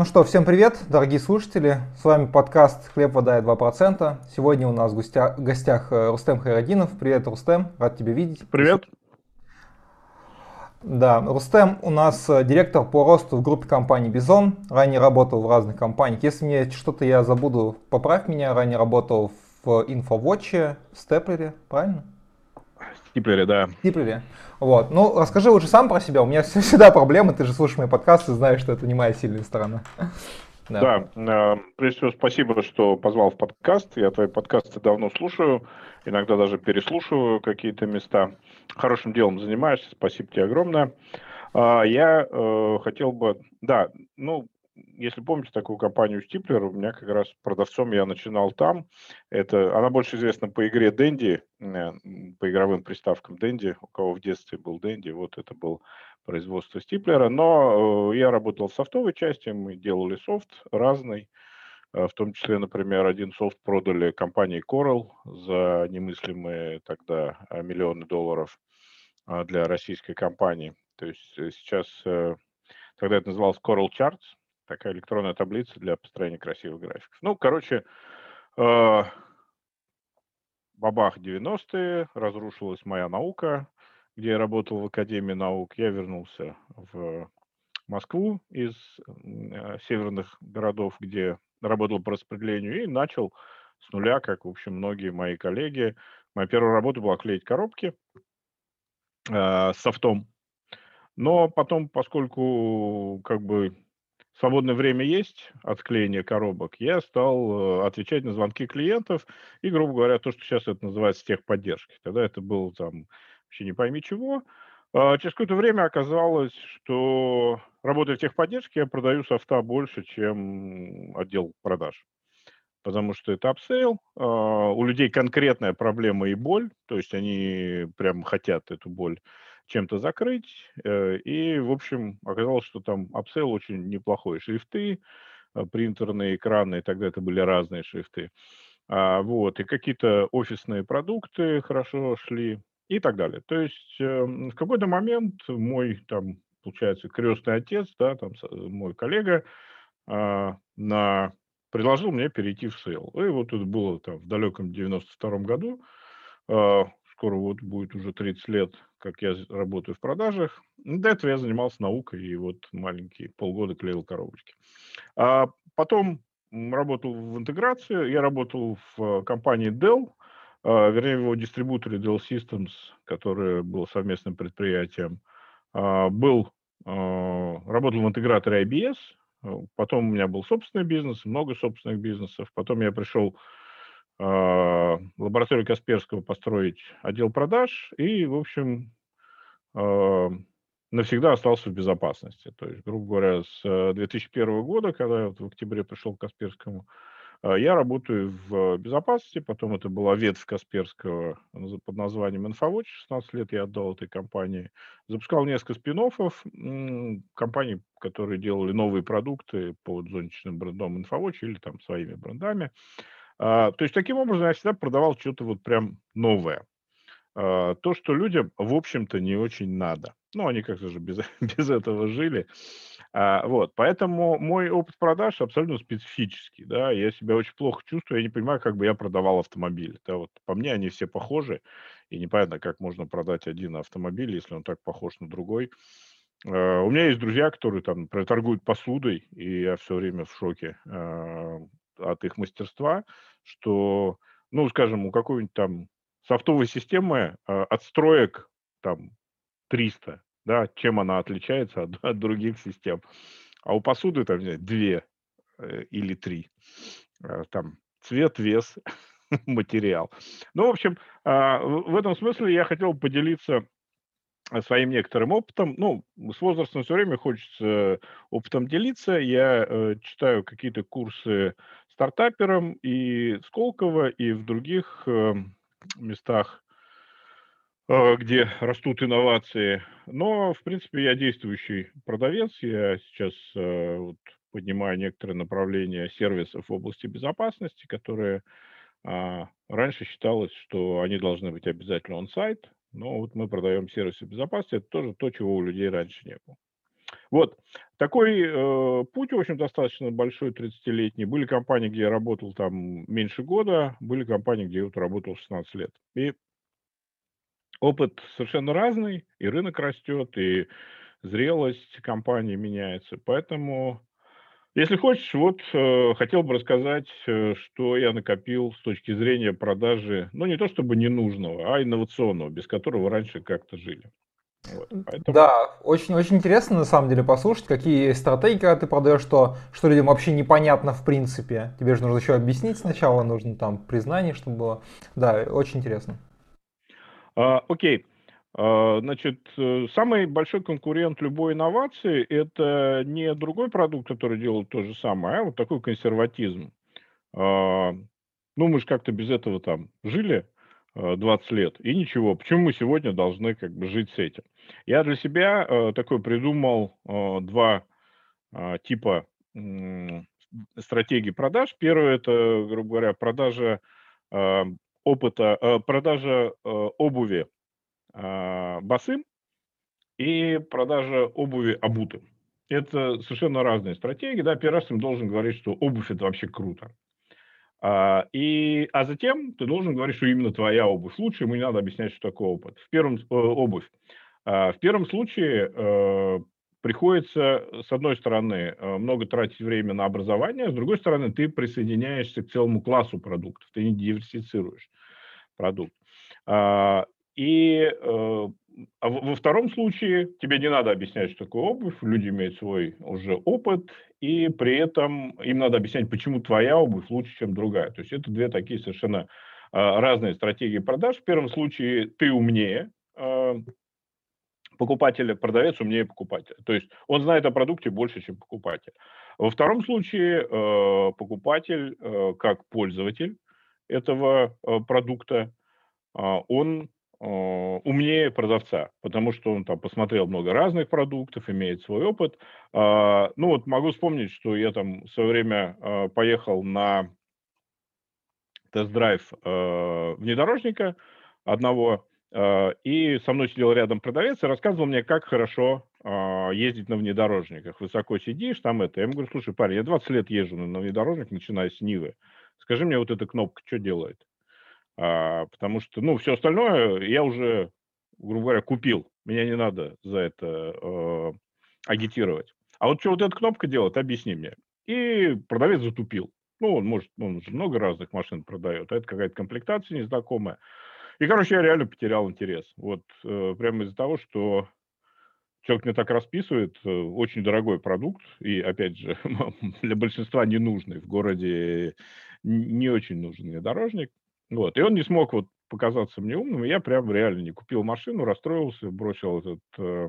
Ну что, всем привет, дорогие слушатели. С вами подкаст «Хлеб, вода и 2%». Сегодня у нас в гостях, в гостях э, Рустем Хайрадинов. Привет, Рустем, рад тебя видеть. Привет. Да, Рустем у нас э, директор по росту в группе компании BI.ZONE. Ранее работал в разных компаниях. Если мне что-то я забуду, поправь меня. Ранее работал в InfoWatch, в Степлере, правильно? Стиплере, да. Стиплере. Вот. Ну, расскажи лучше сам про себя. У меня всегда проблемы. Ты же слушаешь мои подкасты, знаешь, что это не моя сильная сторона. Да. да, э, прежде всего спасибо, что позвал в подкаст. Я твои подкасты давно слушаю, иногда даже переслушиваю какие-то места. Хорошим делом занимаешься, спасибо тебе огромное. А, я э, хотел бы, да, ну, если помните такую компанию Стиплер, у меня как раз продавцом я начинал там. Это, она больше известна по игре Дэнди, э, по игровым приставкам Дэнди. У кого в детстве был Дэнди, вот это был производство Стиплера. Но э, я работал в софтовой части, мы делали софт разный. Э, в том числе, например, один софт продали компании Coral за немыслимые тогда миллионы долларов для российской компании. То есть сейчас, тогда это называлось Coral Charts, такая электронная таблица для построения красивых графиков. Ну, короче, э, бабах 90-е, разрушилась моя наука, где я работал в Академии наук. Я вернулся в Москву из э, северных городов, где работал по распределению, и начал с нуля, как, в общем, многие мои коллеги. Моя первая работа была клеить коробки э, с софтом. Но потом, поскольку как бы свободное время есть от клеения коробок, я стал э, отвечать на звонки клиентов и, грубо говоря, то, что сейчас это называется техподдержкой. Тогда это было там вообще не пойми чего. А через какое-то время оказалось, что работая в техподдержке, я продаю софта больше, чем отдел продаж. Потому что это upsell, а, у людей конкретная проблема и боль, то есть они прям хотят эту боль чем-то закрыть. Э, и, в общем, оказалось, что там upsell очень неплохой. Шрифты, э, принтерные экраны, тогда это были разные шрифты. А, вот, и какие-то офисные продукты хорошо шли и так далее. То есть эм, в какой-то момент мой, там, получается, крестный отец, да, там, мой коллега, а, на, предложил мне перейти в sale. И вот это было там в далеком 92 году. А, скоро вот будет уже 30 лет, как я работаю в продажах. До этого я занимался наукой и вот маленькие полгода клеил коробочки. А потом работал в интеграции, я работал в компании Dell, а, вернее, в его дистрибуторе Dell Systems, который был совместным предприятием. А, был, а, работал в интеграторе IBS, потом у меня был собственный бизнес, много собственных бизнесов. Потом я пришел а, лабораторию Касперского построить отдел продаж и, в общем, а, навсегда остался в безопасности. То есть, грубо говоря, с 2001 э, года, когда я в октябре пришел к Касперскому, а, я работаю в безопасности, потом это была ветвь Касперского под названием InfoWatch, 16 лет я отдал этой компании. Запускал несколько спин компаний, которые делали новые продукты под зонтичным брендом InfoWatch или там своими брендами. А, то есть таким образом я всегда продавал что-то вот прям новое. А, то, что людям, в общем-то, не очень надо. Ну, они как-то же без, без этого жили. А, вот, поэтому мой опыт продаж абсолютно специфический, да, я себя очень плохо чувствую, я не понимаю, как бы я продавал автомобиль, да, вот по мне они все похожи, и непонятно, как можно продать один автомобиль, если он так похож на другой. Uh, у меня есть друзья, которые там, например, торгуют посудой, и я все время в шоке uh, от их мастерства что, ну, скажем, у какой-нибудь там софтовой системы э, отстроек там 300, да, чем она отличается от, от других систем. А у посуды там, не две э, или три. Э, там цвет, вес, материал. Ну, в общем, э, в этом смысле я хотел поделиться своим некоторым опытом. Ну, с возрастом все время хочется опытом делиться. Я э, читаю какие-то курсы стартапером и Сколково, и в других э, местах, э, где растут инновации. Но, в принципе, я действующий продавец. Я сейчас э, вот, поднимаю некоторые направления сервисов в области безопасности, которые а, раньше считалось, что они должны быть обязательно он-сайт. Но вот мы продаем сервисы безопасности. Это тоже то, чего у людей раньше не было. Вот. Такой э, путь, в общем, достаточно большой, 30-летний. Были компании, где я работал там меньше года, были компании, где я вот работал 16 лет. И опыт совершенно разный, и рынок растет, и зрелость компании меняется. Поэтому, если хочешь, вот э, хотел бы рассказать, э, что я накопил с точки зрения продажи, ну не то чтобы ненужного, а инновационного, без которого раньше как-то жили. Вот, поэтому... Да, очень-очень интересно на самом деле послушать, какие стратегии, когда ты продаешь, что, что людям вообще непонятно в принципе. Тебе же нужно еще объяснить сначала, нужно там признание, чтобы было. Да, очень интересно. А, окей. А, значит, э, самый большой конкурент любой инновации – это не другой продукт, который делает то же самое, а вот такой консерватизм. А, ну, мы же как-то без этого там жили, 20 э, лет. И ничего, почему мы сегодня должны как бы жить с этим? Я для себя э, такой придумал два э, типа стратегии продаж. Первое это, грубо говоря, продажа опыта, продажа обуви босым и продажа обуви обутым. Это совершенно разные стратегии. Да, первый раз ты должен говорить, что обувь это вообще круто. А, и, а затем ты должен говорить, что именно твоя обувь лучше, ему не надо объяснять, что такое опыт. В первом, э, обувь. А, в первом случае э, приходится, с одной стороны, э, много тратить время на образование, с другой стороны, ты присоединяешься к целому классу продуктов, ты не диверсифицируешь продукт. А, и а во втором случае тебе не надо объяснять, что такое обувь, люди имеют свой уже опыт, и при этом им надо объяснять, почему твоя обувь лучше, чем другая. То есть это две такие совершенно а, разные стратегии продаж. В первом случае ты умнее а, покупателя, продавец умнее покупателя. То есть он знает о продукте больше, чем покупатель. Во втором случае а, покупатель, как пользователь этого продукта, он Э, умнее продавца, потому что он там посмотрел много разных продуктов, имеет свой опыт. А, ну вот могу вспомнить, что я там в свое время э, поехал на тест-драйв внедорожника одного, и со мной сидел рядом продавец и рассказывал мне, как хорошо ездить на внедорожниках. Высоко сидишь, там это. Я ему говорю, слушай, парень, я 20 лет езжу на внедорожник, начиная с Нивы. Скажи мне, вот эта кнопка что делает? А, потому что, ну, все остальное я уже, грубо говоря, купил. Меня не надо за это э, агитировать. А вот что вот эта кнопка делает, объясни мне. И продавец затупил. Ну, он может, он же много разных машин продает, а это какая-то комплектация незнакомая. И, короче, я реально потерял интерес. Вот э, прямо из-за того, что человек мне так расписывает, э, очень дорогой продукт, и, опять же, для большинства ненужный. В городе не очень нужен внедорожник. Вот. И он не смог вот показаться мне умным, и я прям реально не купил машину, расстроился, бросил этот э,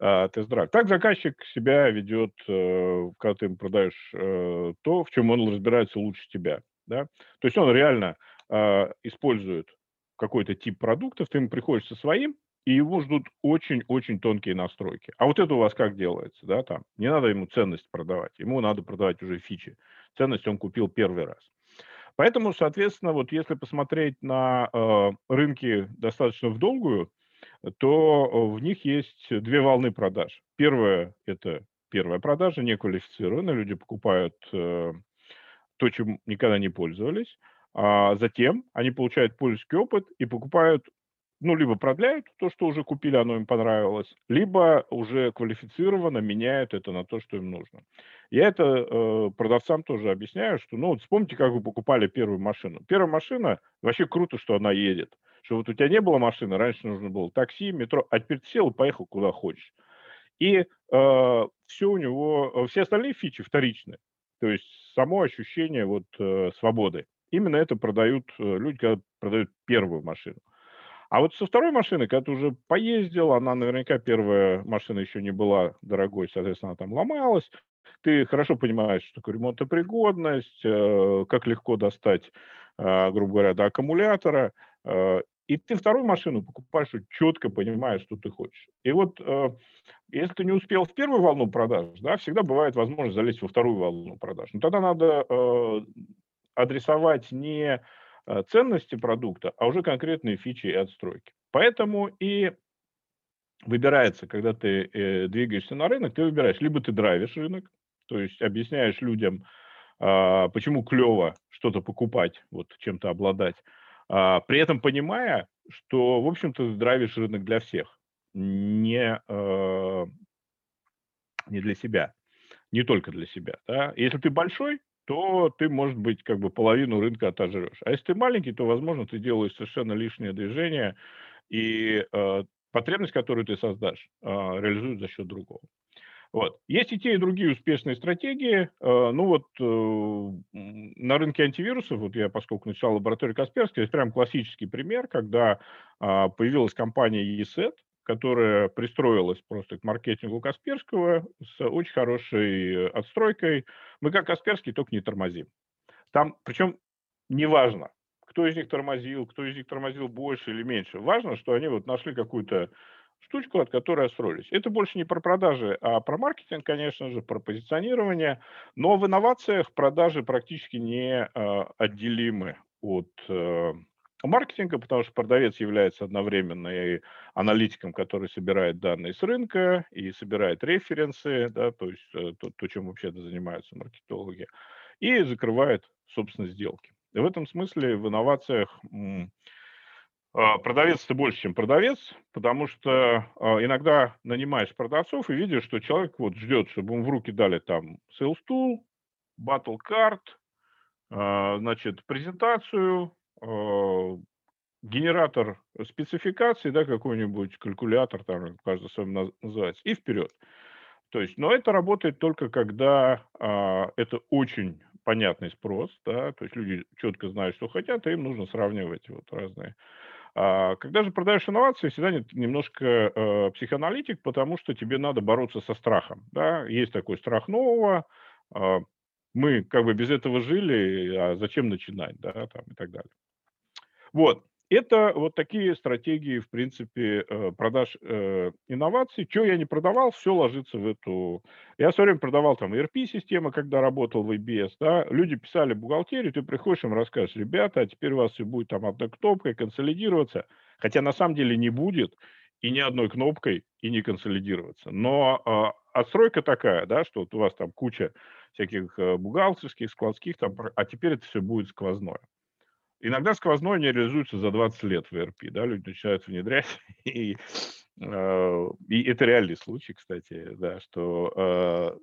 э, тест-драйв. Так заказчик себя ведет, э, когда ты ему продаешь э, то, в чем он разбирается лучше тебя. Да? То есть он реально э, использует какой-то тип продуктов, ты ему приходишь со своим, и его ждут очень-очень тонкие настройки. А вот это у вас как делается, да, там? Не надо ему ценность продавать, ему надо продавать уже фичи. Ценность он купил первый раз. Поэтому, соответственно, вот если посмотреть на э, рынки достаточно в долгую, то в них есть две волны продаж. Первая – это первая продажа, неквалифицированная, люди покупают э, то, чем никогда не пользовались, а затем они получают пользовательский опыт и покупают ну, либо продляют то, что уже купили, оно им понравилось, либо уже квалифицированно меняют это на то, что им нужно. Я это э, продавцам тоже объясняю, что, ну, вот вспомните, как вы покупали первую машину. Первая машина, вообще круто, что она едет. Что вот у тебя не было машины, раньше нужно было такси, метро, а теперь ты сел и поехал куда хочешь. И э, все у него, все остальные фичи вторичные. То есть само ощущение вот э, свободы. Именно это продают э, люди, когда продают первую машину. А вот со второй машиной, когда ты уже поездил, она наверняка первая машина еще не была дорогой, соответственно, она там ломалась. Ты хорошо понимаешь, что такое ремонтопригодность, э, как легко достать, э, грубо говоря, до аккумулятора. Э, и ты вторую машину покупаешь, четко понимаешь, что ты хочешь. И вот если ты не успел в первую волну продаж, да, всегда бывает возможность залезть во вторую волну продаж. Но тогда надо адресовать не Э, ценности продукта, а уже конкретные фичи и отстройки. Поэтому и выбирается, когда ты э, двигаешься на рынок, ты выбираешь, либо ты драйвишь рынок, то есть объясняешь людям, э, почему клево что-то покупать, вот чем-то обладать, э, при этом понимая, что, в общем-то, ты драйвишь рынок для всех, не, э, не для себя, не только для себя. Да? Если ты большой, то ты, может быть, как бы половину рынка отожрешь. А если ты маленький, то, возможно, ты делаешь совершенно лишнее движение, и э, потребность, которую ты создашь, э, реализуют за счет другого. Вот. Есть и те, и другие успешные стратегии. Э, ну вот э, на рынке антивирусов, вот я, поскольку начал лабораторию Касперский, это прям классический пример, когда э, появилась компания ESET, которая пристроилась просто к маркетингу Касперского с очень хорошей отстройкой. Мы как Касперский, только не тормозим. Там, причем, неважно, кто из них тормозил, кто из них тормозил больше или меньше. Важно, что они вот нашли какую-то штучку, от которой отстроились. Это больше не про продажи, а про маркетинг, конечно же, про позиционирование. Но в инновациях продажи практически не э, отделимы от э, маркетинга, потому что продавец является одновременно и аналитиком, который собирает данные с рынка и собирает референсы, да, то есть э, то, то чем вообще-то занимаются маркетологи, и закрывает, собственно, сделки. И в этом смысле в инновациях а, продавец ты больше, чем продавец, потому что а, иногда нанимаешь продавцов и видишь, что человек вот ждет, чтобы ему в руки дали там sales tool, battle card, а, значит, презентацию, генератор спецификаций, да, какой-нибудь калькулятор, там, каждый своим называется, и вперед. То есть, но это работает только когда а, это очень понятный спрос, да, то есть люди четко знают, что хотят, и им нужно сравнивать вот разные а, когда же продаешь инновации, всегда немножко э, психоаналитик, потому что тебе надо бороться со страхом. Да? Есть такой страх нового, э, мы как бы без этого жили, а зачем начинать, да, там и так далее. Вот. Это вот такие стратегии, в принципе, э, продаж э, инноваций. Что я не продавал, все ложится в эту... Я все время продавал там ERP-системы, когда работал в IBS, да, люди писали бухгалтерию, ты приходишь им рассказываешь, ребята, а теперь у вас все будет там одной кнопкой консолидироваться, хотя на самом деле не будет, и ни одной кнопкой, и не консолидироваться. Но э, отстройка такая, да, что вот у вас там куча всяких э, бухгалтерских, складских, там, а теперь это все будет сквозное. Иногда сквозное не реализуется за 20 лет в ERP, да, люди начинают внедрять, и, э, и это реальный случай, кстати, да, что э,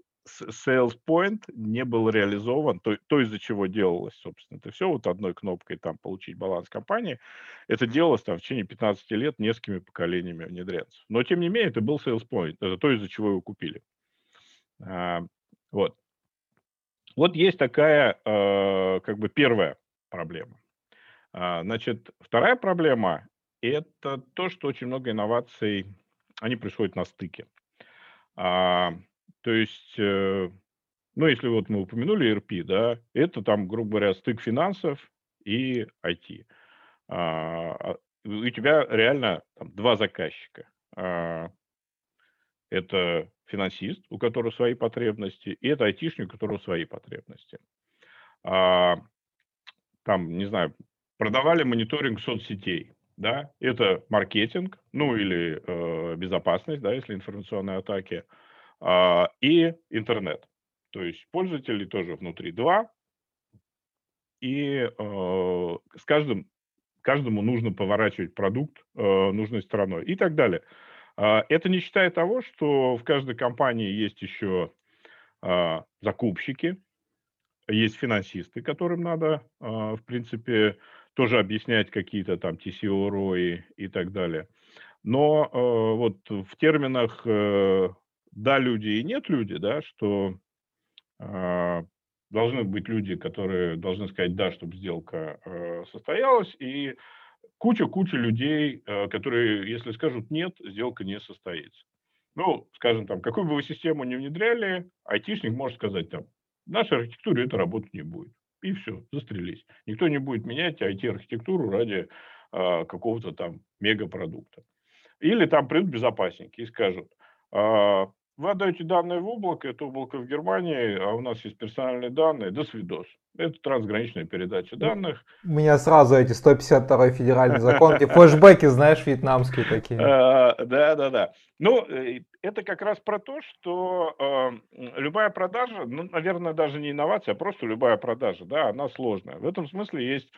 sales point не был реализован, то, то из-за чего делалось, собственно, это все вот одной кнопкой там получить баланс компании, это делалось там в течение 15 лет несколькими поколениями внедренцев. Но, тем не менее, это был sales point, это то, из-за чего его купили. А, вот. Вот есть такая, э, как бы, первая проблема. А, значит, вторая проблема – это то, что очень много инноваций, они происходят на стыке. А, то есть, э, ну, если вот мы упомянули ERP, да, это там, грубо говоря, стык финансов и IT. А, у тебя реально там, два заказчика. Это финансист, у которого свои потребности, и это айтишник, у которого свои потребности. Там, не знаю, продавали мониторинг соцсетей. Да, это маркетинг, ну или э, безопасность, да, если информационные атаки, э, и интернет. То есть пользователей тоже внутри два, и э, с каждым, каждому нужно поворачивать продукт э, нужной стороной и так далее. Э, это не считая того, что в каждой компании есть еще э, закупщики, есть финансисты, которым надо, э, в принципе, тоже объяснять какие-то там TCO, ROI и так далее. Но э, вот в терминах э, «да, люди» и «нет, люди», да, что э, должны быть люди, которые должны сказать «да», чтобы сделка э, состоялась, и куча-куча людей, э, которые, если скажут «нет», сделка не состоится. Ну, скажем, там, какую бы вы систему ни внедряли, айтишник может сказать, там, в нашей архитектуре это работать не будет и все, застрелись. Никто не будет менять IT-архитектуру ради а, какого-то там мегапродукта. Или там придут безопасники и скажут, а, Вы отдаете данные в облако, это облако в Германии, а у нас есть персональные данные, до свидос. Это трансграничная передача данных. У меня сразу эти 152 федеральный закон, эти флешбеки, знаешь, вьетнамские такие. Да, да, да. Ну, э, это как раз про то, что э, любая продажа, ну, наверное, даже не инновация, а просто любая продажа, да, она сложная. В этом смысле есть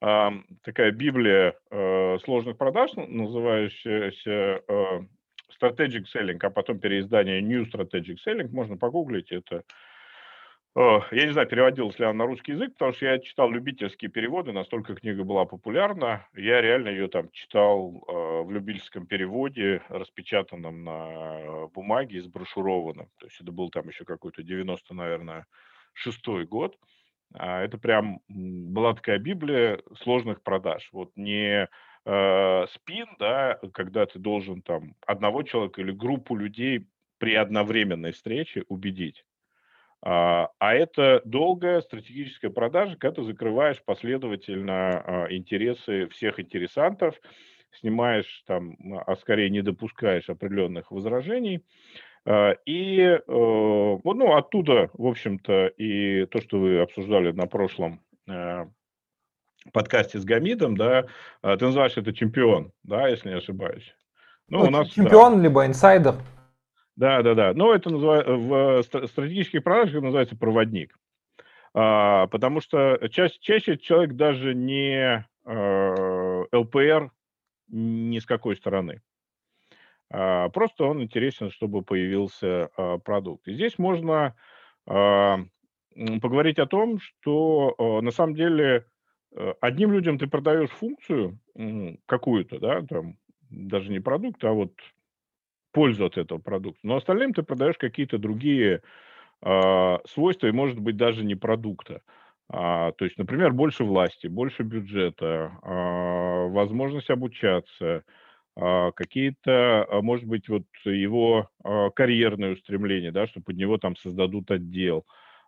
э, такая библия э, сложных продаж, называющаяся Strategic Selling, а потом переиздание New Strategic Selling, можно погуглить, это я не знаю, переводилась ли она на русский язык, потому что я читал любительские переводы, настолько книга была популярна. Я реально ее там читал э, в любительском переводе, распечатанном на бумаге, сброшурованном. То есть это был там еще какой-то 90, наверное, шестой год. А это прям была такая Библия сложных продаж. Вот не э, спин, да, когда ты должен там одного человека или группу людей при одновременной встрече убедить а, а это долгая стратегическая продажа, когда ты закрываешь последовательно а, интересы всех интересантов, снимаешь там, а скорее не допускаешь определенных возражений. А, и э, ну, оттуда, в общем-то, и то, что вы обсуждали на прошлом э, подкасте с Гамидом, да, ты называешь это чемпион, да, если не ошибаюсь. Ну, ну у нас, чемпион, да. либо инсайдер. Да, да, да. Но это называется, в стратегических продажах называется проводник. А, потому что чаще, чаще человек даже не а, ЛПР ни с какой стороны. А, просто он интересен, чтобы появился а, продукт. И здесь можно а, поговорить о том, что а, на самом деле э, одним людям ты продаешь функцию какую-то, да, там даже не продукт, а вот пользу от этого продукта. Но остальным ты продаешь какие-то другие э, свойства и, может быть, даже не продукта. А, то есть, например, больше власти, больше бюджета, а, возможность обучаться, а, какие-то, а, может быть, вот его а, карьерные устремления, да, что под него там создадут отдел.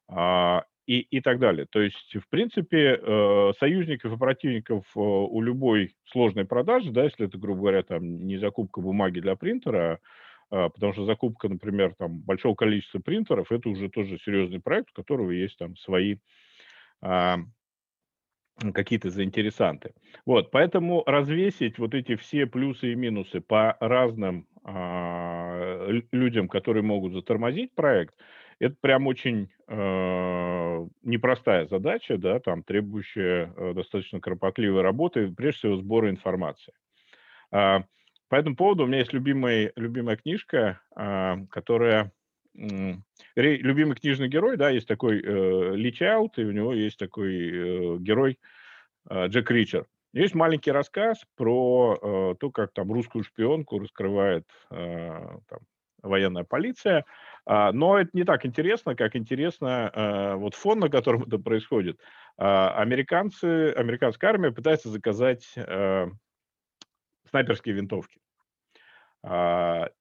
А, и, и так далее. То есть, в принципе, э, союзников и противников э, у любой сложной продажи, да, если это, грубо говоря, там не закупка бумаги для принтера, а, потому что закупка, например, там большого количества принтеров, это уже тоже серьезный проект, у которого есть там свои а, какие-то заинтересанты. Вот, поэтому развесить вот эти все плюсы и минусы по разным а, людям, которые могут затормозить проект, это прям очень э, непростая задача, да, там требующая э, достаточно кропотливой работы, прежде всего сбора информации. Э, по этому поводу у меня есть любимая, любимая книжка, э, которая э, любимый книжный герой, да, есть такой э, Ли Чайлд, и у него есть такой э, герой э, Джек Ричард. Есть маленький рассказ про э, то, как там русскую шпионку раскрывает э, там, военная полиция. Но это не так интересно, как интересно а, вот фон, на котором это происходит. А, американцы, американская армия пытается заказать снайперские винтовки.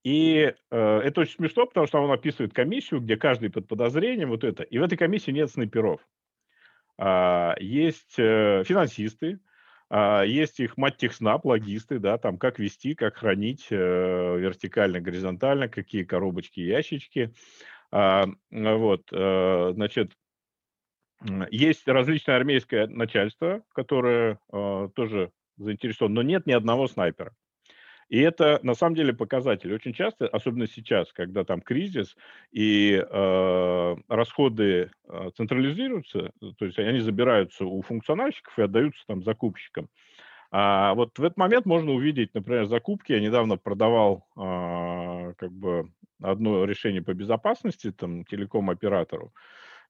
И это очень смешно, потому что он описывает комиссию, где каждый под подозрением, вот это. И в этой комиссии нет снайперов. Есть э, финансисты, а, есть их мать-техснап, логисты, да, там как вести, как хранить э, вертикально, горизонтально, какие коробочки, ящички. А, вот, э, значит, есть различное армейское начальство, которое э, тоже заинтересовано, но нет ни одного снайпера. И это на самом деле показатель. Очень часто, особенно сейчас, когда там кризис и э, расходы э, централизируются, то есть они забираются у функциональщиков и отдаются там закупщикам. А вот в этот момент можно увидеть, например, закупки. Я недавно продавал э, как бы одно решение по безопасности там телеком-оператору.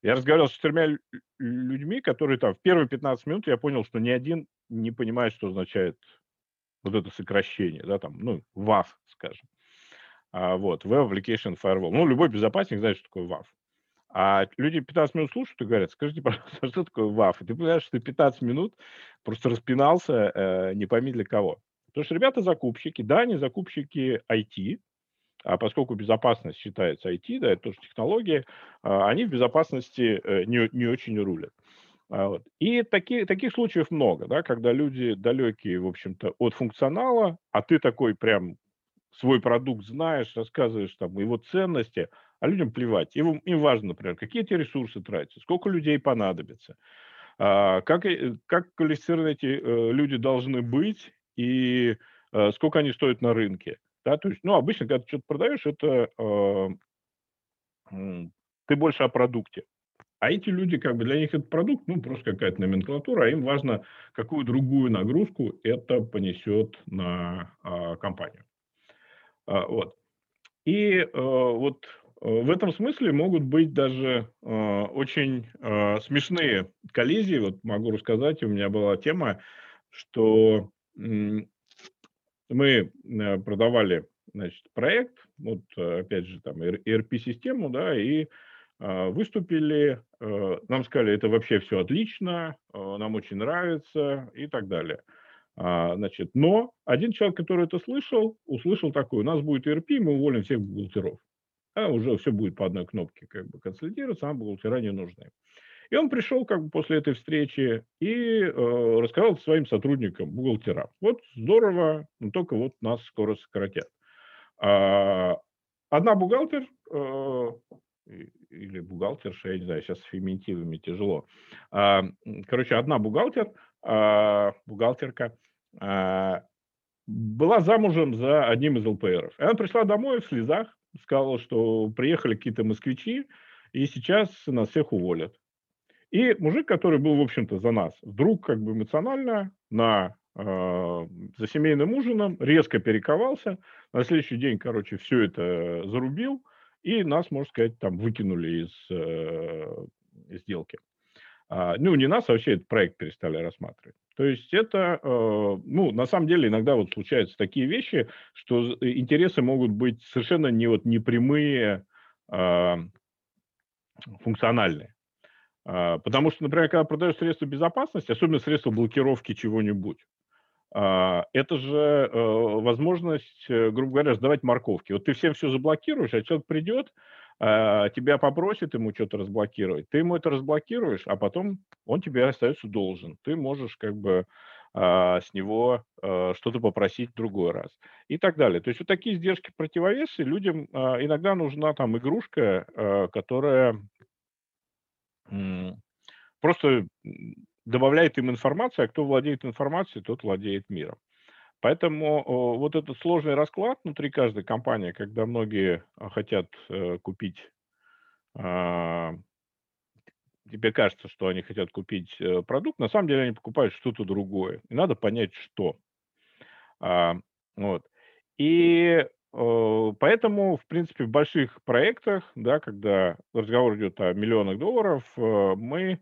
Я разговаривал с четырьмя людьми, которые там в первые 15 минут я понял, что ни один не понимает, что означает вот это сокращение, да, там, ну, WAF, скажем. А, вот, Web Application Firewall. Ну, любой безопасник знает, что такое WAF. А люди 15 минут слушают и говорят, скажите, пожалуйста, что такое WAF? И ты понимаешь, что ты 15 минут просто распинался э, не пойми для кого. Потому что ребята закупщики, да, они закупщики IT, а поскольку безопасность считается IT, да, это тоже технологии, а, они в безопасности э, не, не очень рулят. А, вот. И таки, таких случаев много, да, когда люди далекие, в общем-то, от функционала, а ты такой прям свой продукт знаешь, рассказываешь там его ценности, а людям плевать. Им, им важно, например, какие эти ресурсы тратятся, сколько людей понадобится, а, как, как квалифицированы эти э, люди должны быть и э, сколько они стоят на рынке. Да? То есть, ну, обычно, когда ты что-то продаешь, это э, ты больше о продукте. А эти люди, как бы для них этот продукт, ну, просто какая-то номенклатура, а им важно, какую другую нагрузку это понесет на а, компанию. А, вот. И а, вот э, в этом смысле могут быть даже а, очень а, смешные коллизии. Вот могу рассказать, у меня была тема, что мы э, продавали значит, проект, вот опять же там ERP-систему, да, и выступили, э, нам сказали, это вообще все отлично, э, нам очень нравится и так далее. А, значит, но один человек, который это слышал, услышал такое, у нас будет ERP, мы уволим всех бухгалтеров. А уже все будет по одной кнопке как бы консолидироваться, а бухгалтера не нужны. И он пришел как бы после этой встречи и э, рассказал своим сотрудникам, бухгалтерам. Вот здорово, но только вот нас скоро сократят. А, одна бухгалтер э, или бухгалтерша, я не знаю, сейчас с феминитивами тяжело. А, короче, одна бухгалтер, а, бухгалтерка, а, была замужем за одним из ЛПРов. Она пришла домой в слезах, сказала, что приехали какие-то москвичи, и сейчас нас всех уволят. И мужик, который был, в общем-то, за нас, вдруг как бы эмоционально на э, за семейным ужином резко перековался. На следующий день, короче, все это зарубил и нас, можно сказать, там выкинули из э, сделки. А, ну, не нас, а вообще этот проект перестали рассматривать. То есть это, э, ну, на самом деле иногда вот случаются такие вещи, что интересы могут быть совершенно не вот непрямые, э, функциональные. Э, потому что, например, когда продаешь средства безопасности, особенно средства блокировки чего-нибудь, а, это же э, возможность, э, грубо говоря, сдавать морковки. Вот ты всем все заблокируешь, а человек придет, а, тебя попросит ему что-то разблокировать, ты ему это разблокируешь, а потом он тебе остается должен. Ты можешь как бы а, с него что-то попросить в другой раз и так далее. То есть вот такие издержки противовесы людям иногда нужна там игрушка, которая просто добавляет им информацию, а кто владеет информацией, тот владеет миром. Поэтому вот этот сложный расклад внутри каждой компании, когда многие а, хотят э, купить, а, тебе кажется, что они хотят купить э, продукт, на самом деле они покупают что-то другое. И надо понять, что. А, вот. И Поэтому, в принципе, в больших проектах, да, когда разговор идет о миллионах долларов, э, мы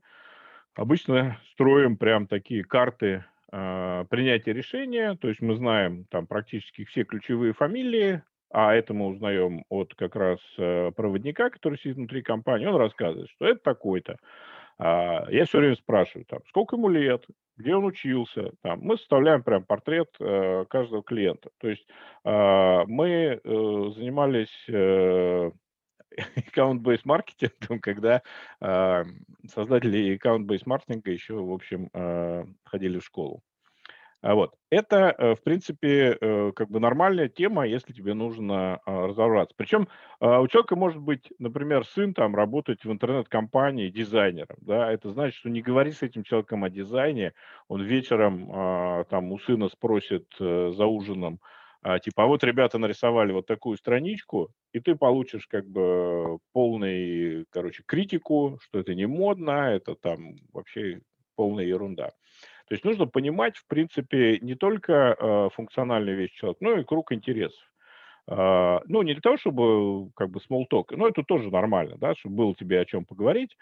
Обычно строим прям такие карты э, принятия решения, то есть мы знаем там практически все ключевые фамилии, а это мы узнаем от как раз э, проводника, который сидит внутри компании, он рассказывает, что это такой-то. А, я все время спрашиваю, там, сколько ему лет, где он учился. Там, мы составляем прям портрет э, каждого клиента. То есть э, мы э, занимались э, аккаунт-бейс маркетингом, когда э, создатели аккаунт-бейс маркетинга еще, в общем, э, ходили в школу. А вот. Это, э, в принципе, э, как бы нормальная тема, если тебе нужно э, разобраться. Причем у человека может быть, например, сын там работать в интернет-компании дизайнером. Да? Это значит, что не говори с этим человеком о дизайне, он вечером там у сына спросит за ужином, а, типа, а вот ребята нарисовали вот такую страничку, и ты получишь как бы полный, короче, критику, что это не модно, это там вообще полная ерунда. То есть нужно понимать, в принципе, не только э, функциональную вещь человека, но и круг интересов. Э, ну, не для того, чтобы как бы small talk, но это тоже нормально, да, чтобы было тебе о чем поговорить.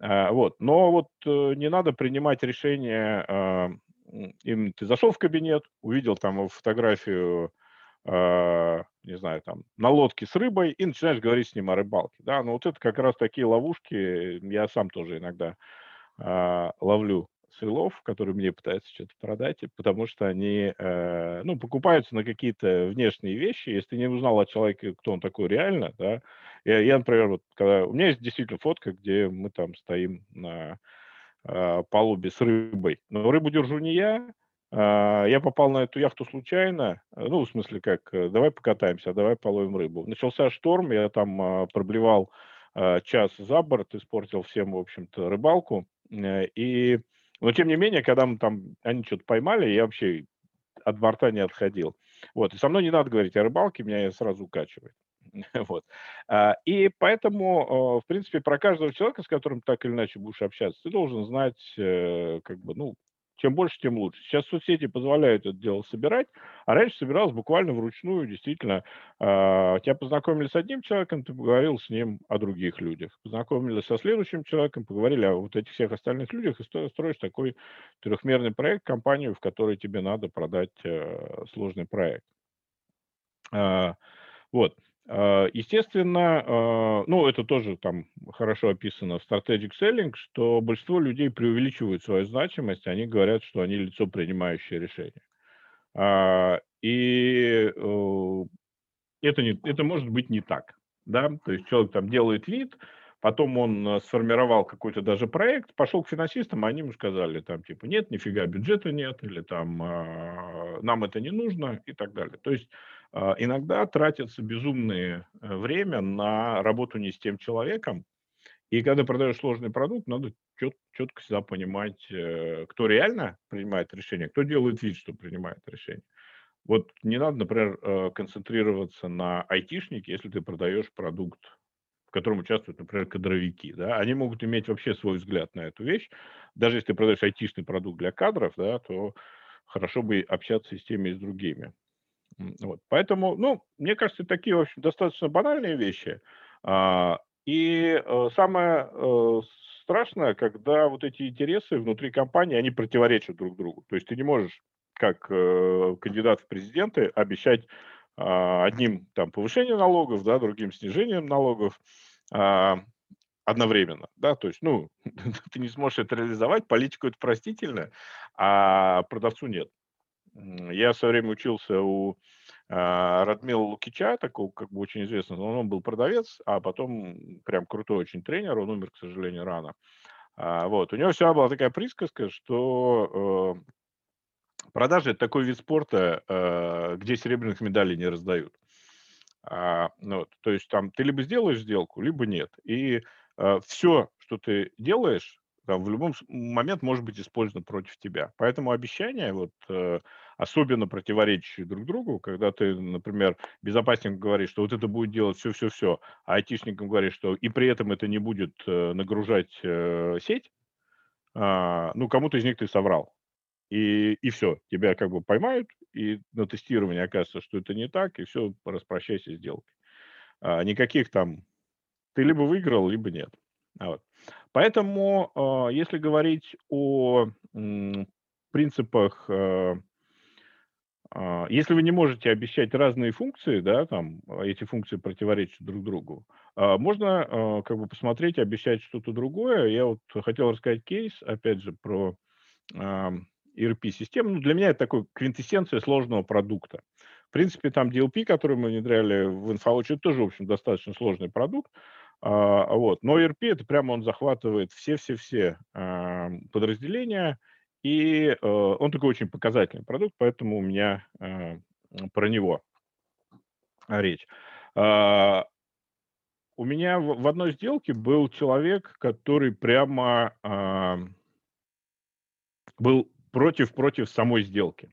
Э, вот. Но вот э, не надо принимать решение им ты зашел в кабинет, увидел там фотографию, э, не знаю, там, на лодке с рыбой, и начинаешь говорить с ним о рыбалке. Да, ну, вот это как раз такие ловушки, я сам тоже иногда э, ловлю селов, которые мне пытаются что-то продать, потому что они, э, ну, покупаются на какие-то внешние вещи. Если ты не узнал от человека, кто он такой реально, да, я, я например, вот, когда, у меня есть действительно фотка, где мы там стоим на э, палубе с рыбой. Но рыбу держу не я, А, я попал на эту яхту случайно, ну, в смысле, как, э, давай покатаемся, давай половим рыбу. Начался шторм, я там а, проблевал а, час за борт, испортил всем, в общем-то, рыбалку. Э, и, но, тем не менее, когда мы там, они что-то поймали, я вообще от борта не отходил. Вот, и со мной не надо говорить о рыбалке, меня сразу укачивает. Вот. И поэтому, в принципе, про каждого человека, с которым так или иначе будешь общаться, ты должен знать, э, как бы, ну, чем больше, тем лучше. Сейчас соцсети позволяют это дело собирать, а раньше собиралось буквально вручную, действительно. Э, тебя познакомили с одним человеком, ты поговорил с ним о других людях. Познакомились со следующим человеком, поговорили о вот этих всех остальных людях, и строишь такой трехмерный проект, компанию, в которой тебе надо продать э, сложный проект. Вот. А, естественно, а, ну, это тоже там хорошо описано в Strategic Selling, что большинство людей преувеличивают свою значимость, они говорят, что они лицо, принимающее решение. А, и э, это, не, это может быть не так. Да? То есть человек там делает вид, потом он э, сформировал какой-то даже проект, пошел к финансистам, они ему сказали, там, типа, нет, нифига бюджета нет, или там, нам это не нужно, и так далее. То есть иногда тратится безумное э, время на работу не с тем человеком, и когда продаешь сложный продукт, надо чет, четко всегда понимать, э, кто реально принимает решение, кто делает вид, что принимает решение. Вот не надо, например, э, концентрироваться на айтишнике, если ты продаешь продукт, в котором участвуют, например, кадровики. Да? Они могут иметь вообще свой взгляд на эту вещь. Даже если ты продаешь айтишный продукт для кадров, да, то хорошо бы общаться и с теми, и с другими. Вот. Поэтому, ну, мне кажется, такие, в общем, достаточно банальные вещи. А, и э, самое э, страшное, когда вот эти интересы внутри компании, они противоречат друг другу. То есть ты не можешь, как э, кандидат в президенты, обещать а, одним там повышение налогов, да, другим снижением налогов а, одновременно, да, то есть, ну, ты не сможешь это реализовать, политику это простительно, а продавцу нет. Я в свое время учился у а, Радмила Лукича, такого как бы очень известного, он был продавец, а потом прям крутой очень тренер, он умер, к сожалению, рано. А, вот. У него всегда была такая присказка, что э, продажи – это такой вид спорта, э, где серебряных медалей не раздают. А, ну, вот, то есть там ты либо сделаешь сделку, либо нет. И э, все, что ты делаешь, там, в любом момент может быть использовано против тебя. Поэтому обещания, вот, э, особенно противоречащие друг другу, когда ты, например, безопасникам говоришь, что вот это будет делать все-все-все, а айтишникам говоришь, что и при этом это не будет э, нагружать э, сеть, э, ну, кому-то из них ты соврал. И, и все, тебя как бы поймают, и на тестировании окажется, что это не так, и все, распрощайся с сделкой. А, никаких там, ты либо выиграл, либо нет. А вот. Поэтому, а, если говорить о принципах, э, а, если вы не можете обещать разные функции, да, там эти функции противоречат друг другу, можно как бы посмотреть, обещать что-то другое. Я вот хотел рассказать кейс, опять же, про ERP-систему. Ну, для меня это такой квинтэссенция сложного продукта. В принципе, там DLP, который мы внедряли в InfoWatch, это тоже, в общем, достаточно сложный продукт. А, вот. Но ERP это прямо он захватывает все-все-все а, подразделения, и э, он такой очень показательный продукт, поэтому у меня э, про него речь. А, у меня в одной сделке был человек, который прямо был против-против самой сделки.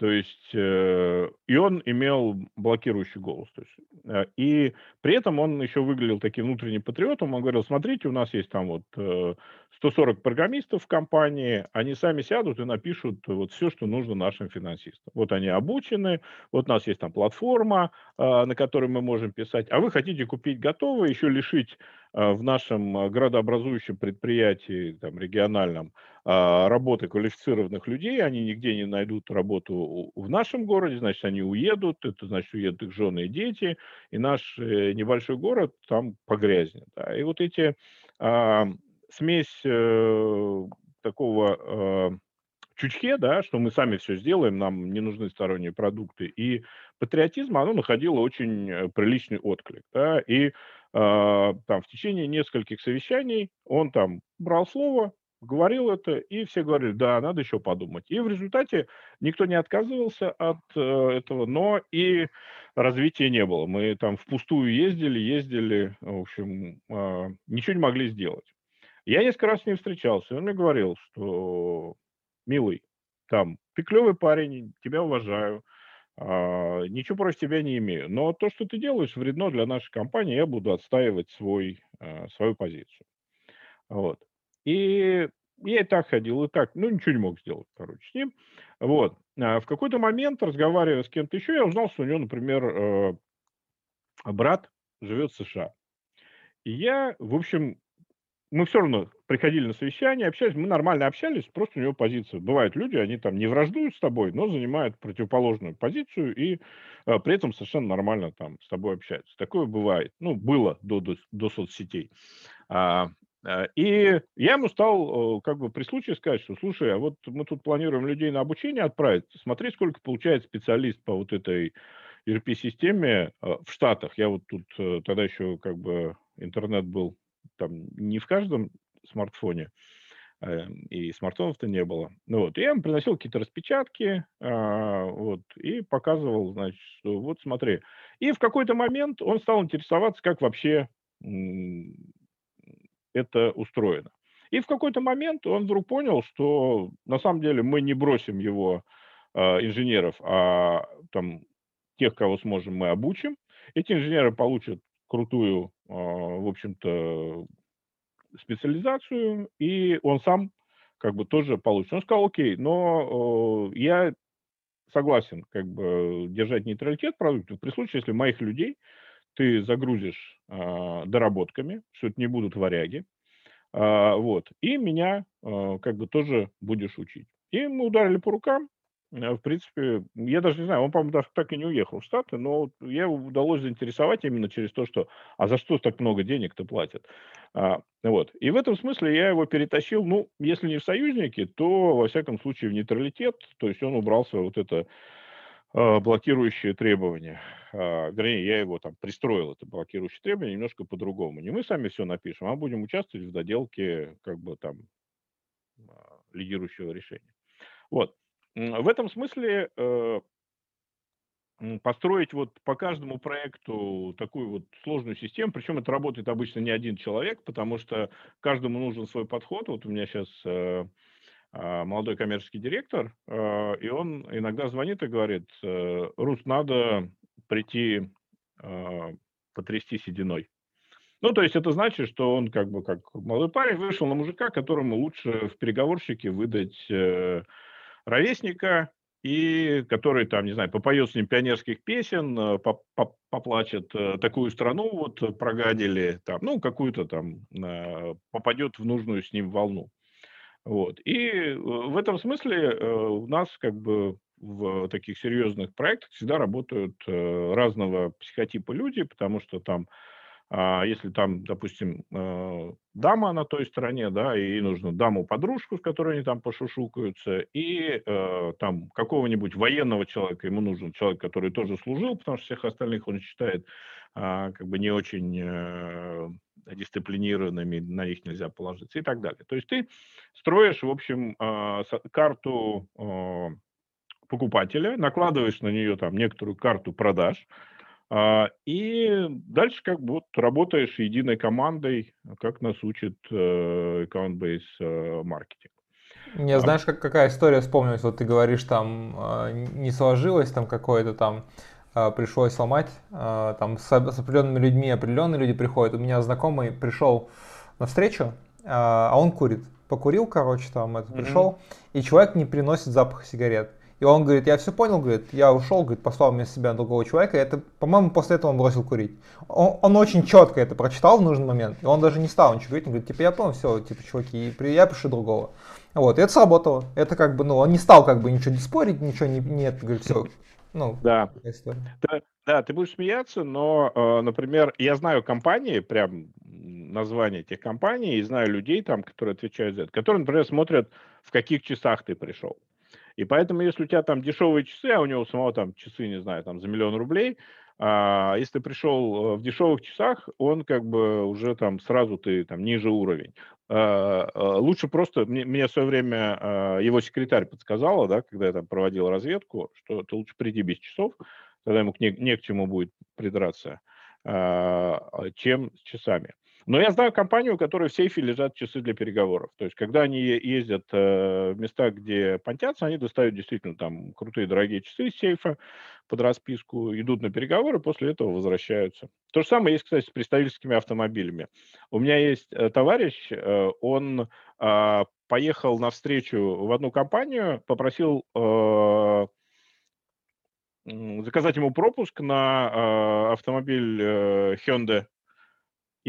То есть, э, и он имел блокирующий голос. То есть, э, и при этом он еще выглядел таким внутренним патриотом. Он говорил, смотрите, у нас есть там вот э, 140 программистов в компании, они сами сядут и напишут вот все, что нужно нашим финансистам. Вот они обучены, вот у нас есть там платформа, э, на которой мы можем писать, а вы хотите купить готовое, еще лишить э, в нашем э, градообразующем предприятии, там, региональном, а, работы квалифицированных людей, они нигде не найдут работу в нашем городе, значит, они уедут, это значит, уедут их жены и дети, и наш э, небольшой город там погрязнет. Да. И вот эти а, смесь э, такого э, чучхе, да, что мы сами все сделаем, нам не нужны сторонние продукты, и патриотизм, оно находило очень э, приличный отклик, да, и там в течение нескольких совещаний он там брал слово, говорил это, и все говорили, да, надо еще подумать. И в результате никто не отказывался от э, этого, но и развития не было. Мы там впустую ездили, ездили, в общем, э, ничего не могли сделать. Я несколько раз с ним встречался, он мне говорил, что, милый, там, ты клевый парень, тебя уважаю, а, ничего против тебя не имею. Но то, что ты делаешь, вредно для нашей компании, я буду отстаивать свой, а, свою позицию. Вот. И я и так ходил, и так, ну, ничего не мог сделать, короче, с ним. Вот. А в какой-то момент, разговаривая с кем-то еще, я узнал, что у него, например, э, брат живет в США. И я, в общем, мы все равно приходили на совещание, общались, мы нормально общались, просто у него позиция. Бывают люди, они там не враждуют с тобой, но занимают противоположную позицию и а, при этом совершенно нормально там с тобой общаются. Такое бывает. Ну, было до, до, до соцсетей. А, а, и я ему стал как бы при случае сказать, что, слушай, а вот мы тут планируем людей на обучение отправить, смотри, сколько получает специалист по вот этой ERP-системе в Штатах. Я вот тут э, тогда еще как бы интернет был там не в каждом смартфоне, э, и смартфонов-то не было. Ну, вот, и я ему приносил какие-то распечатки, э, вот, и показывал, значит, что вот смотри. И в какой-то момент он стал интересоваться, как вообще это устроено. И в какой-то момент он вдруг понял, что на самом деле мы не бросим его э, инженеров, а там тех, кого сможем, мы обучим. Эти инженеры получат крутую, а, в общем-то, специализацию, и он сам как бы тоже получит. Он сказал, окей, но я согласен как бы держать нейтралитет продуктов при случае, если моих людей ты загрузишь э, доработками, что это не будут варяги, э, вот, и меня э, как бы тоже будешь учить. И мы ударили по рукам, Э, в принципе, я даже не знаю, он, по-моему, даже так и не уехал в Штаты, но я его удалось заинтересовать именно через то, что, а за что так много денег-то платят? А, вот. И в этом смысле я его перетащил, ну, если не в союзники, то, во всяком случае, в нейтралитет, то есть он убрался вот это а, блокирующее требование. А, вернее, я его там пристроил, это блокирующее требование, немножко по-другому. Не мы сами все напишем, а будем участвовать в доделке как бы там а, лидирующего решения. Вот. В этом смысле э, построить вот по каждому проекту такую вот сложную систему, причем это работает обычно не один человек, потому что каждому нужен свой подход. Вот у меня сейчас э, а, молодой коммерческий директор, э, и он иногда звонит и говорит, Рус, надо прийти потрясти сединой. Ну, то есть это значит, что он как бы как молодой парень вышел на мужика, которому лучше в переговорщике выдать ровесника, и который там, не знаю, попоет с ним пионерских песен, э, поплачет, э, такую страну вот прогадили, там, ну, какую-то там, э, попадет в нужную с ним волну. Вот. И в этом смысле у нас как бы в таких серьезных проектах всегда работают разного психотипа люди, потому что там если там, допустим, э, дама на той стороне, да, и нужно даму-подружку, с которой они там пошушукаются, и э, там какого-нибудь военного человека, ему нужен человек, который тоже служил, потому что всех остальных он считает а, как бы не очень э, дисциплинированными, на них нельзя положиться и так далее. То есть ты строишь, в общем, а, карту покупателя, накладываешь на нее там некоторую карту продаж, а, и дальше как бы вот работаешь единой командой, как нас учит э, account-based э, маркетинг. Мне а... знаешь, как, какая история вспомнилась, вот ты говоришь, там а, не сложилось, там какое-то там пришлось сломать, там с, с определенными людьми определенные люди приходят. У меня знакомый пришел на встречу, а он курит. Покурил, короче, там это пришел, mm-hmm. и человек не приносит запах сигарет. И он говорит, я все понял, говорит, я ушел, говорит, послал вместо себя другого человека, и это, по-моему, после этого он бросил курить. Он, он очень четко это прочитал в нужный момент, и он даже не стал ничего говорить, он говорит, типа, я понял, все, типа, чуваки, я пишу другого. Вот, и это сработало. Это как бы, ну, он не стал как бы ничего не спорить, ничего не, нет, говорит, все, ну, да. да. Да, ты будешь смеяться, но, э, например, я знаю компании, прям название этих компаний, и знаю людей там, которые отвечают за это, которые, например, смотрят, в каких часах ты пришел. И поэтому, если у тебя там дешевые часы, а у него самого там часы, не знаю, там за миллион рублей, А если ты пришел в дешевых часах, он как бы уже там сразу ты там ниже уровень. А, а, лучше просто, мне, мне в свое время а, его секретарь подсказала, да, когда я там проводил разведку, что ты лучше приди без часов, тогда ему не, не к чему будет придраться, чем с часами. Но я знаю компанию, у которой в сейфе лежат часы для переговоров. То есть, когда они ездят э, в места, где понтятся, они достают действительно там крутые дорогие часы из сейфа под расписку, идут на переговоры, после этого возвращаются. То же самое есть, кстати, с представительскими автомобилями. У меня есть э, товарищ, э, он а, поехал на встречу в одну компанию, попросил заказать ему пропуск на автомобиль Hyundai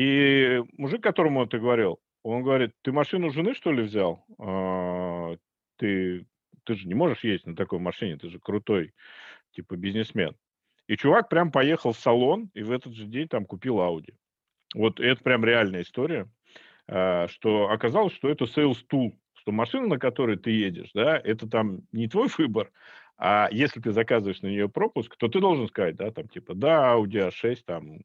и мужик, которому ты говорил, он говорит, ты машину жены, что ли, взял? А, ты, ты же не можешь ездить на такой машине, ты же крутой, типа, бизнесмен. И чувак прям поехал в салон и в этот же день там купил Audi. Вот это прям реальная история, а, что оказалось, что это sales tool, что машина, на которой ты едешь, да, это там не твой выбор, а если ты заказываешь на нее пропуск, то ты должен сказать, да, там типа, да, Audi A6, там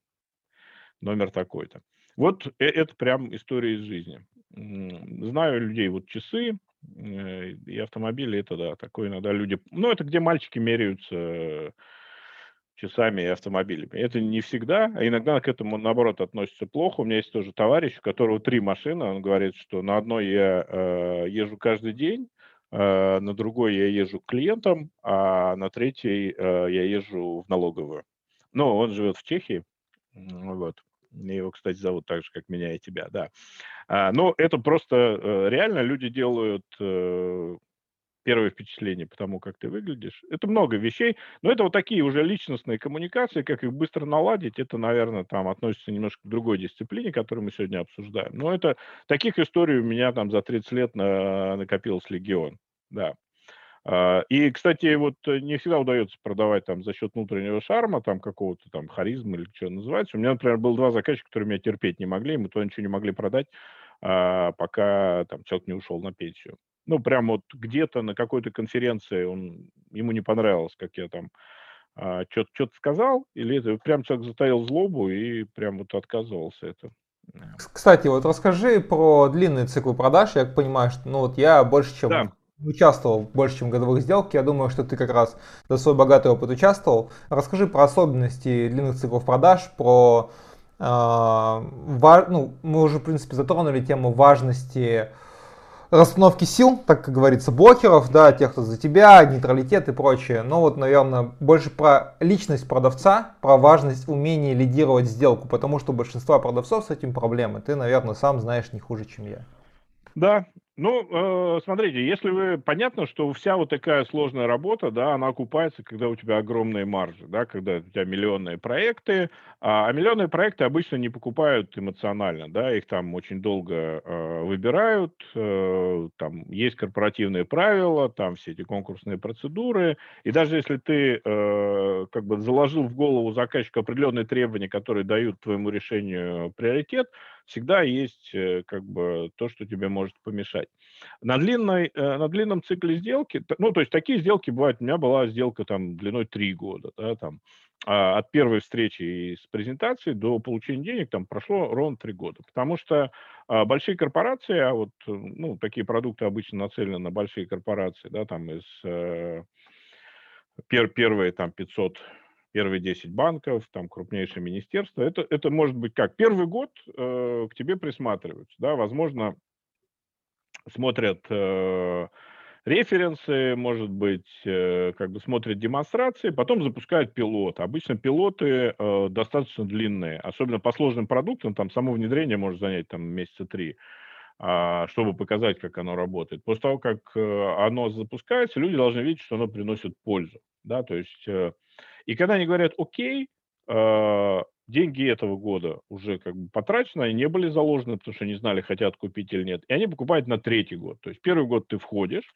номер такой-то. Вот э, это прям история из жизни. Знаю людей, вот часы э, и автомобили, это да, такое иногда люди... Ну, это где мальчики меряются часами и автомобилями. Это не всегда, а иногда к этому, наоборот, относятся плохо. У меня есть тоже товарищ, у которого три машины. Он говорит, что на одной я э, езжу каждый день, э, на другой я езжу к клиентам, а на третьей э, я езжу в налоговую. Но он живет в Чехии, вот. Его, кстати, зовут так же, как меня и тебя, да. А, но это просто э, реально люди делают э, первое впечатление по тому, как ты выглядишь. Это много вещей, но это вот такие уже личностные коммуникации, как их быстро наладить, это, наверное, там относится немножко к другой дисциплине, которую мы сегодня обсуждаем. Но это таких историй у меня там за 30 лет на, накопилось легион, да. А, и, кстати, вот э, не всегда удается продавать там за счет внутреннего шарма, там какого-то там харизма или что называется. У меня, например, было два заказчика, которые меня терпеть не могли, мы то ничего не могли продать, а, пока там человек не ушел на пенсию. Ну, прям вот где-то на какой-то конференции он, ему не понравилось, как я там а, что-то сказал, или это прям человек затаил злобу и прям вот отказывался это. Кстати, вот расскажи про длинный цикл продаж. Я понимаю, что ну вот я больше чем да участвовал больше, чем годовых сделках. Я думаю, что ты как раз за свой богатый опыт участвовал. Расскажи про особенности длинных циклов продаж, про э, ва, ну, мы уже, в принципе, затронули тему важности расстановки сил, так как говорится, блокеров, да, тех, кто за тебя, нейтралитет и прочее. Но вот, наверное, больше про личность продавца, про важность умения лидировать сделку, потому что у большинства продавцов с этим проблемы. Ты, наверное, сам знаешь не хуже, чем я. Да, ну, э, смотрите, если вы... Понятно, что вся вот такая сложная работа, да, она окупается, когда у тебя огромные маржи, да, когда у тебя миллионные проекты, а, а миллионные проекты обычно не покупают эмоционально, да, их там очень долго э, выбирают, э, там есть корпоративные правила, там все эти конкурсные процедуры, и даже если ты э, как бы заложил в голову заказчика определенные требования, которые дают твоему решению приоритет, всегда есть э, как бы то, что тебе может помешать. На, длинной, э, на длинном цикле сделки, ну, то есть такие сделки бывают, у меня была сделка там длиной 3 года, да, там, от первой встречи и с презентацией до получения денег там прошло ровно 3 года, потому что а, большие корпорации, а вот, ну, такие продукты обычно нацелены на большие корпорации, да, там из э, пер, первые там 500 первые 10 банков, там крупнейшие министерства. Это, это может быть как? Первый год э, к тебе присматриваются, да, возможно, смотрят э, референсы, может быть, э, как бы смотрят демонстрации, потом запускают пилот. Обычно пилоты э, достаточно длинные, особенно по сложным продуктам, там само внедрение может занять там месяца три, э, чтобы показать, как оно работает. После того, как э, оно запускается, люди должны видеть, что оно приносит пользу, да, то есть... И когда они говорят, окей, деньги этого года уже как бы потрачены, они не были заложены, потому что не знали, хотят купить или нет. И они покупают на третий год. То есть первый год ты входишь,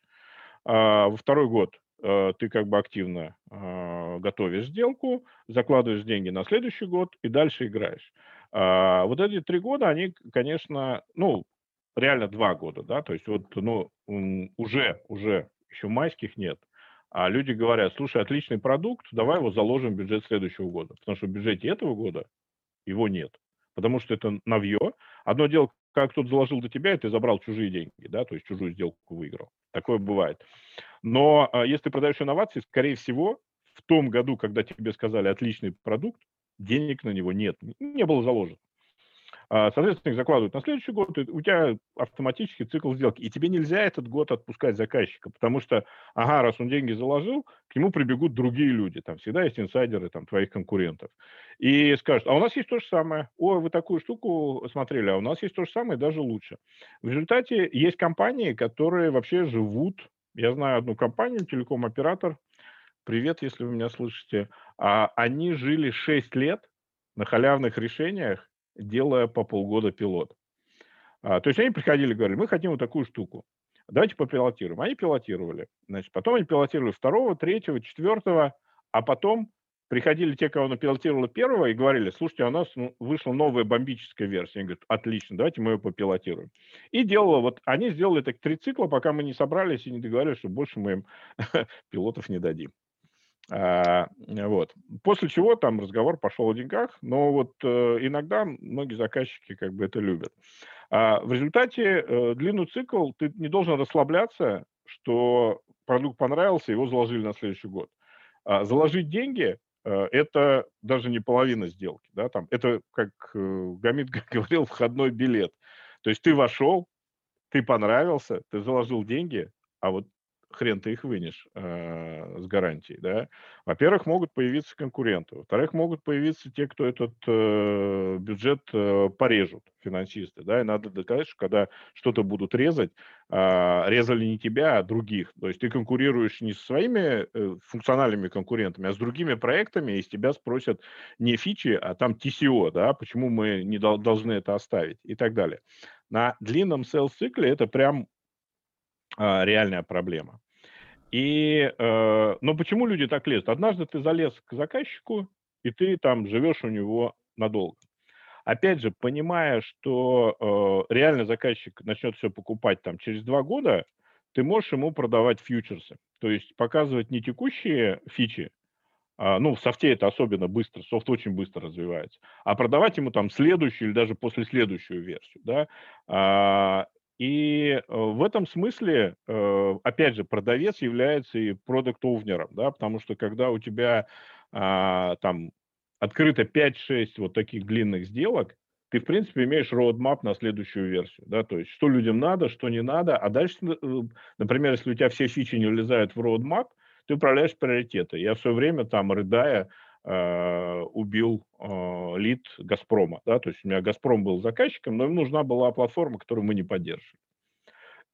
а во второй год а, ты как бы активно а, готовишь сделку, закладываешь деньги на следующий год и дальше играешь. А, вот эти три года, они, конечно, ну, реально два года, да, то есть вот, ну, уже, уже еще майских нет, А люди говорят, слушай, отличный продукт, давай его заложим в бюджет следующего года. Потому что в бюджете этого года его нет. Потому что это навье. Одно дело, как кто-то заложил до тебя, и ты забрал чужие деньги, да, то есть чужую сделку выиграл. Такое бывает. Но а, если ты продаешь инновации, скорее всего, в том году, когда тебе сказали отличный продукт, денег на него нет, не было заложено. А, соответственно, их закладывают на следующий год, и у тебя автоматически цикл сделки. И тебе нельзя этот год отпускать заказчика, потому что, ага, раз он деньги заложил, к нему прибегут другие люди. Там всегда есть инсайдеры там, твоих конкурентов. И скажут, а у нас есть то же самое. Ой, вы такую штуку смотрели, а у нас есть то же самое, даже лучше. В результате есть компании, которые вообще живут. Я знаю одну компанию, телеком-оператор, привет, если вы меня слышите, а, они жили 6 лет на халявных решениях, делая по полгода пилот. А, то есть они приходили и говорили, мы хотим вот такую штуку, давайте попилотируем. Они пилотировали. Значит, потом они пилотировали второго, третьего, четвертого, а потом приходили те, кого напилотировало первого, и говорили, слушайте, а у нас ну, вышла новая бомбическая версия. Они говорят, отлично, давайте мы ее попилотируем. И делала, вот они сделали так три цикла, пока мы не собрались и не договорились, что больше мы им пилотов не дадим. А, вот. После чего там разговор пошел о деньгах, но вот э, иногда многие заказчики как бы это любят. А в результате э, длинный цикл, ты не должен расслабляться, что продукт понравился, его заложили на следующий год. А заложить деньги э, это даже не половина сделки, да, там, это, как э, Гамид говорил, входной билет. То есть ты вошел, ты понравился, ты заложил деньги, а вот хрен ты их вынешь э, с гарантией, да. Во-первых, могут появиться конкуренты. Во-вторых, могут появиться те, кто этот э, бюджет э, порежут, финансисты, да, и надо доказать, что когда что-то будут резать, э, резали не тебя, а других. То есть ты конкурируешь не со своими э, функциональными конкурентами, а с другими проектами, и с тебя спросят не фичи, а там TCO, да, почему мы не дол- должны это оставить и так далее. На длинном sales-цикле это прям реальная проблема. И, э, но почему люди так лезут? Однажды ты залез к заказчику, и ты там живешь у него надолго. Опять же, понимая, что э, реально заказчик начнет все покупать там через два года, ты можешь ему продавать фьючерсы. То есть показывать не текущие фичи, а, ну, в софте это особенно быстро, софт очень быстро развивается, а продавать ему там следующую или даже после следующую версию, да, а, и э, в этом смысле, э, опять же, продавец является и продукт овнером да, потому что когда у тебя а, там открыто 5-6 вот таких длинных сделок, ты, в принципе, имеешь roadmap на следующую версию, да, то есть, что людям надо, что не надо, а дальше, э, например, если у тебя все фичи не влезают в roadmap, ты управляешь приоритеты. Я все время там, рыдая, Э, убил э, лид Газпрома. Да? То есть у меня Газпром был заказчиком, но им нужна была платформа, которую мы не поддерживали.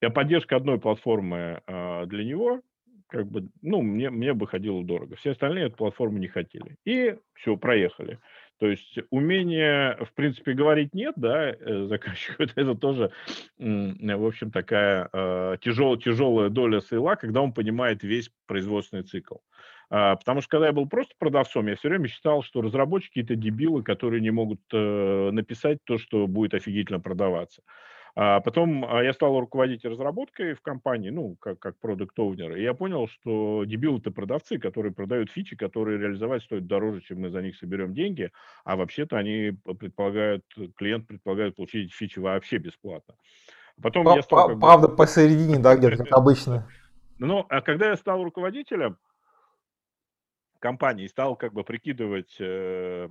И поддержка одной платформы э, для него, как бы, ну, мне, мне бы ходило дорого. Все остальные эту платформу не хотели. И все, проехали. То есть умение, в принципе, говорить нет, да, заказчику, это, это тоже, в общем, такая э, тяжел, тяжелая доля сейла, когда он понимает весь производственный цикл. А, потому что когда я был просто продавцом, я все время считал, что разработчики это дебилы, которые не могут э, написать то, что будет офигительно продаваться. А потом а, я стал руководить разработкой в компании, ну, как, как продукт оунер и я понял, что дебилы это продавцы, которые продают фичи, которые реализовать стоят дороже, чем мы за них соберем деньги, а вообще-то они предполагают, клиент предполагает получить фичи вообще бесплатно. Потом Прав, я стал, как бы... Правда, посередине, да, где-то как обычно. Ну, а когда я стал руководителем, компании и стал как бы прикидывать э,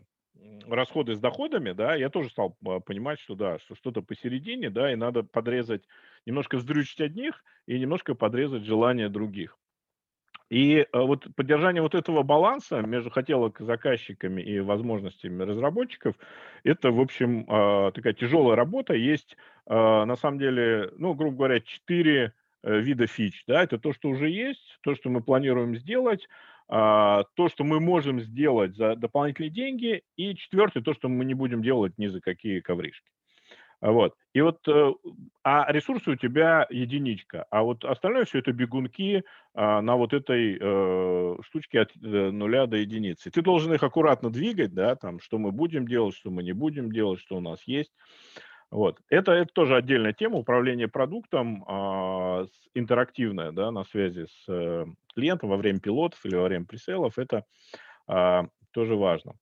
расходы с доходами, да, я тоже стал а, понимать, что да, что что-то посередине, да, и надо подрезать, немножко сдрючить одних и немножко подрезать желания других. И э, вот поддержание вот этого баланса между хотелок заказчиками и возможностями разработчиков, это, в общем, э, такая тяжелая работа. Есть, э, на самом деле, ну, грубо говоря, четыре вида фич. Да? Это то, что уже есть, то, что мы планируем сделать, а, то, что мы можем сделать за дополнительные деньги, и четвертое, то, что мы не будем делать ни за какие ковришки. Вот. И вот, э, а ресурсы у тебя единичка, а вот остальное все это бегунки а, на вот этой э, штучке от э, нуля до единицы. Ты должен их аккуратно двигать, да, там, что мы будем делать, что мы не будем делать, что у нас есть. Вот. Это, это тоже отдельная тема, управление продуктом с- интерактивное, да, на связи с э, клиентом во время пилотов или во время пресейлов, это а, тоже важно.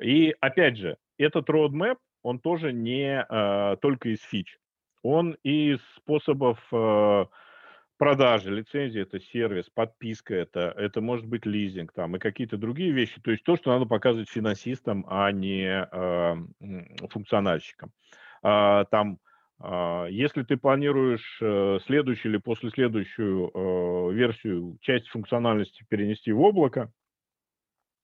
И опять же, этот roadmap, он тоже не а, только из фич, он из способов а, продажи, лицензии это сервис, подписка это, это может быть лизинг там и какие-то другие вещи. То есть то, что надо показывать финансистам, а не э, функциональщикам. Там, а, если ты планируешь э, следующую или после следующую э, версию часть функциональности перенести в облако,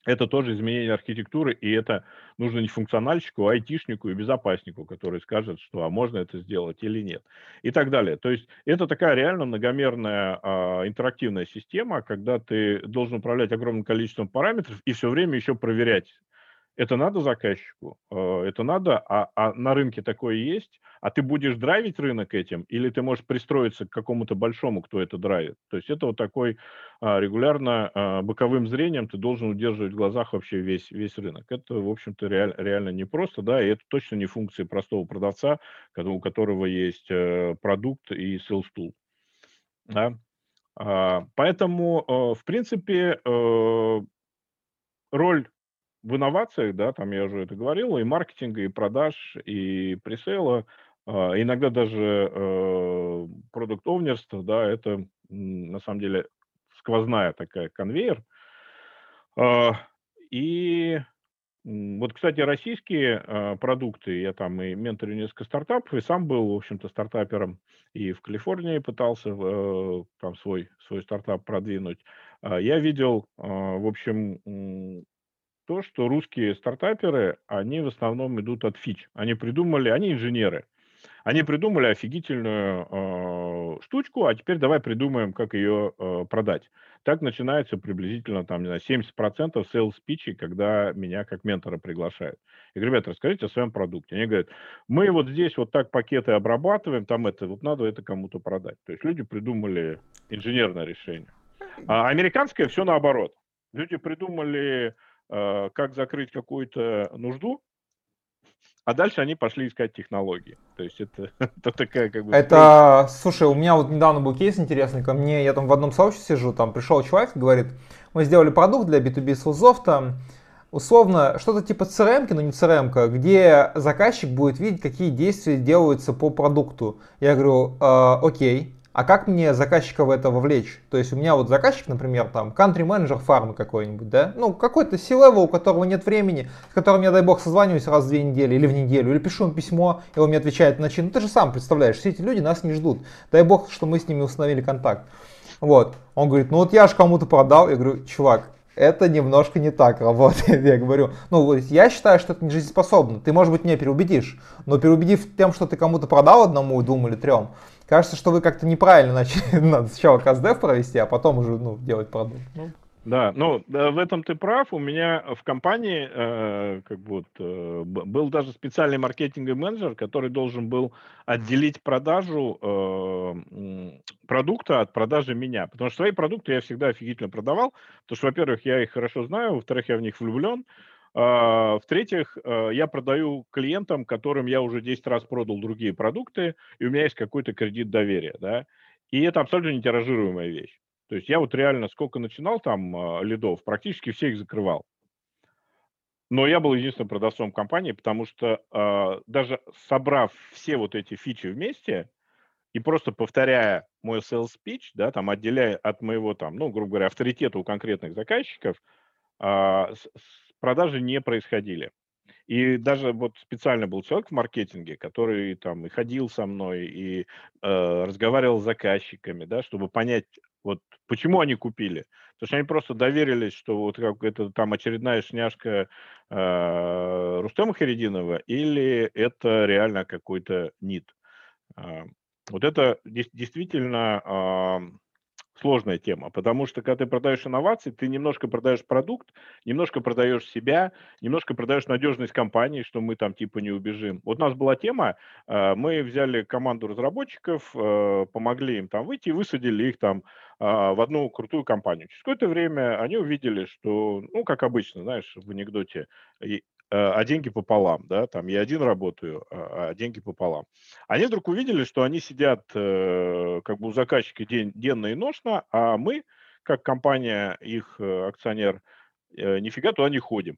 это тоже изменение архитектуры, и это нужно не функциональщику, а айтишнику и безопаснику, который скажет, что а можно это сделать или нет, и так далее. То есть это такая реально многомерная а, интерактивная система, когда ты должен управлять огромным количеством параметров и все время еще проверять, это надо заказчику, э, это надо, а, а на рынке такое есть, а ты будешь драйвить рынок этим, или ты можешь пристроиться к какому-то большому, кто это драйвит. То есть это вот такой а, регулярно а, боковым зрением ты должен удерживать в глазах вообще весь, весь рынок. Это, в общем-то, реаль, реально непросто, да, и это точно не функции простого продавца, у которого есть э, продукт и sales tool. Да? А, поэтому, э, в принципе, роль в инновациях, да, там я уже это говорил, и маркетинга, и продаж, и пресейла, а, иногда даже э, продукт овнерство, да, это на самом деле сквозная такая конвейер. А, и вот, кстати, российские а, продукты, я там и менторю несколько стартапов, и сам был, в общем-то, стартапером, и в Калифорнии пытался э, там свой, свой стартап продвинуть. Я видел, в общем, то, что русские стартаперы, они в основном идут от фич. Они придумали, они инженеры. Они придумали офигительную э, штучку, а теперь давай придумаем, как ее э, продать. Так начинается приблизительно там, не знаю, 70% sales спичей, когда меня как ментора приглашают. Я говорю, ребята, расскажите о своем продукте. Они говорят, мы вот здесь вот так пакеты обрабатываем, там это, вот надо это кому-то продать. То есть люди придумали инженерное решение. А американское все наоборот. Люди придумали как закрыть какую-то нужду, а дальше они пошли искать технологии. То есть это, это такая как бы... Это, слушай, у меня вот недавно был кейс интересный, ко мне, я там в одном сообществе сижу, там пришел человек, говорит, мы сделали продукт для B2B селзов, там, условно, что-то типа CRM, но не CRM, где заказчик будет видеть, какие действия делаются по продукту. Я говорю, э, окей, а как мне заказчика в это вовлечь? То есть у меня вот заказчик, например, там, country менеджер фармы какой-нибудь, да? Ну, какой-то C-level, у которого нет времени, с которым я, дай бог, созваниваюсь раз в две недели или в неделю, или пишу ему письмо, и он мне отвечает на чин. Ну, ты же сам представляешь, все эти люди нас не ждут. Дай бог, что мы с ними установили контакт. Вот. Он говорит, ну вот я же кому-то продал. Я говорю, чувак, это немножко не так работает. Я говорю, ну, я считаю, что это не жизнеспособно. Ты, может быть, меня переубедишь, но переубедив тем, что ты кому-то продал одному, двум или трем, кажется, что вы как-то неправильно начали. Надо сначала каздев провести, а потом уже ну, делать продукт. Ну. Да, ну в этом ты прав. У меня в компании э, как бы вот, э, был даже специальный маркетинговый менеджер, который должен был отделить продажу э, продукта от продажи меня. Потому что свои продукты я всегда офигительно продавал. Потому что, во-первых, я их хорошо знаю, во-вторых, я в них влюблен. А, в-третьих, э, я продаю клиентам, которым я уже 10 раз продал другие продукты, и у меня есть какой-то кредит доверия, да, и это абсолютно не тиражируемая вещь. То есть я вот реально сколько начинал там а, лидов, практически все их закрывал. Но я был единственным продавцом компании, потому что э, даже собрав все вот эти фичи вместе и просто повторяя мой sales speech, да, там отделяя от моего там, ну, грубо говоря, авторитета у конкретных заказчиков, э, продажи не происходили. И даже вот специально был человек в маркетинге, который там и ходил со мной, и э, разговаривал с заказчиками, да, чтобы понять, вот почему они купили. Потому что они просто доверились, что вот как это там очередная шняшка э, Рустема Харидинова, или это реально какой-то нит. Э, вот это действительно сложная тема, потому что когда ты продаешь инновации, ты немножко продаешь продукт, немножко продаешь себя, немножко продаешь надежность компании, что мы там типа не убежим. Вот у нас была тема, э, мы взяли команду разработчиков, э, помогли им там выйти высадили их там а, в одну крутую компанию. Через какое-то время они увидели, что, ну, как обычно, знаешь, в анекдоте, а деньги пополам, да, там я один работаю, а, а деньги пополам. Они вдруг увидели, что они сидят э, как бы у заказчика день, денно и ношно, а мы, как компания, их э, акционер, э, нифига туда не ходим.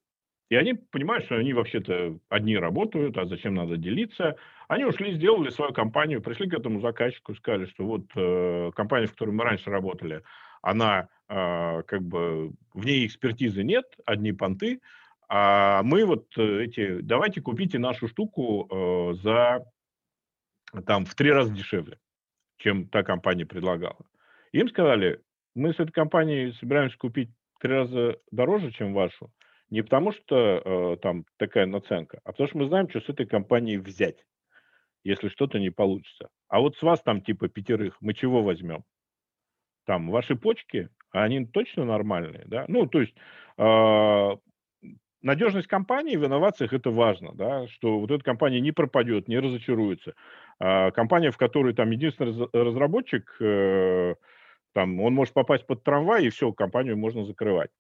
И они понимают, что они вообще-то одни работают, а зачем надо делиться. Они ушли, сделали свою компанию, пришли к этому заказчику, сказали, что вот э, компания, в которой мы раньше работали, она э, как бы, в ней экспертизы нет, одни понты, а мы вот э, эти, давайте купите нашу штуку э, за, там, в три раза дешевле, чем та компания предлагала. Им сказали, мы с этой компанией собираемся купить в три раза дороже, чем вашу, не потому что э, там такая наценка, а потому что мы знаем, что с этой компанией взять, если что-то не получится. А вот с вас там типа пятерых мы чего возьмем? Там ваши почки, они точно нормальные, да? Ну, то есть э, надежность компании в инновациях это важно, да, что вот эта компания не пропадет, не разочаруется. А компания, в которой там единственный разработчик, э, там, он может попасть под трамвай, и все, компанию можно закрывать.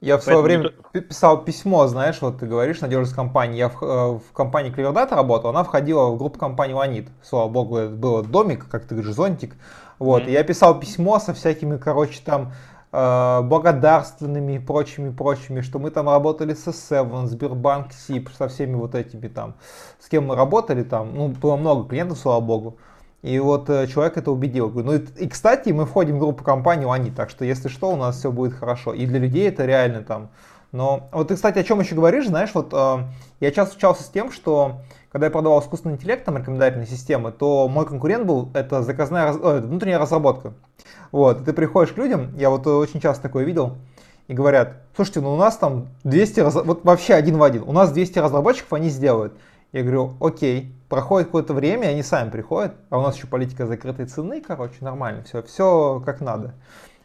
Я в свое время это... писал письмо, знаешь, вот ты говоришь, надежность компании. Я в, э, в компании Cleverdata работал, она входила в группу компании Ланит. Слава богу, это был домик, как ты говоришь, зонтик. Вот, mm-hmm. и я писал письмо со всякими, короче, там, благодарственными и прочими, прочими, что мы там работали с S7, Сбербанк, СИП, со всеми вот этими там, с кем мы работали там, ну, было много клиентов, слава богу. И вот э, человек это убедил. Ну и, и, кстати, мы входим в группу компании они, так что если что, у нас все будет хорошо. И для людей это реально там. Но вот ты, кстати, о чем еще говоришь, знаешь, вот э, я часто встречался с тем, что когда я продавал искусственный интеллект, там, рекомендательные системы, то мой конкурент был, это заказная, э, внутренняя разработка. Вот, ты приходишь к людям, я вот очень часто такое видел, и говорят, слушайте, ну у нас там 200, раз... вот вообще один в один, у нас 200 разработчиков, они сделают. Я говорю, окей, проходит какое-то время, они сами приходят, а у нас еще политика закрытой цены, короче, нормально, все, все как надо.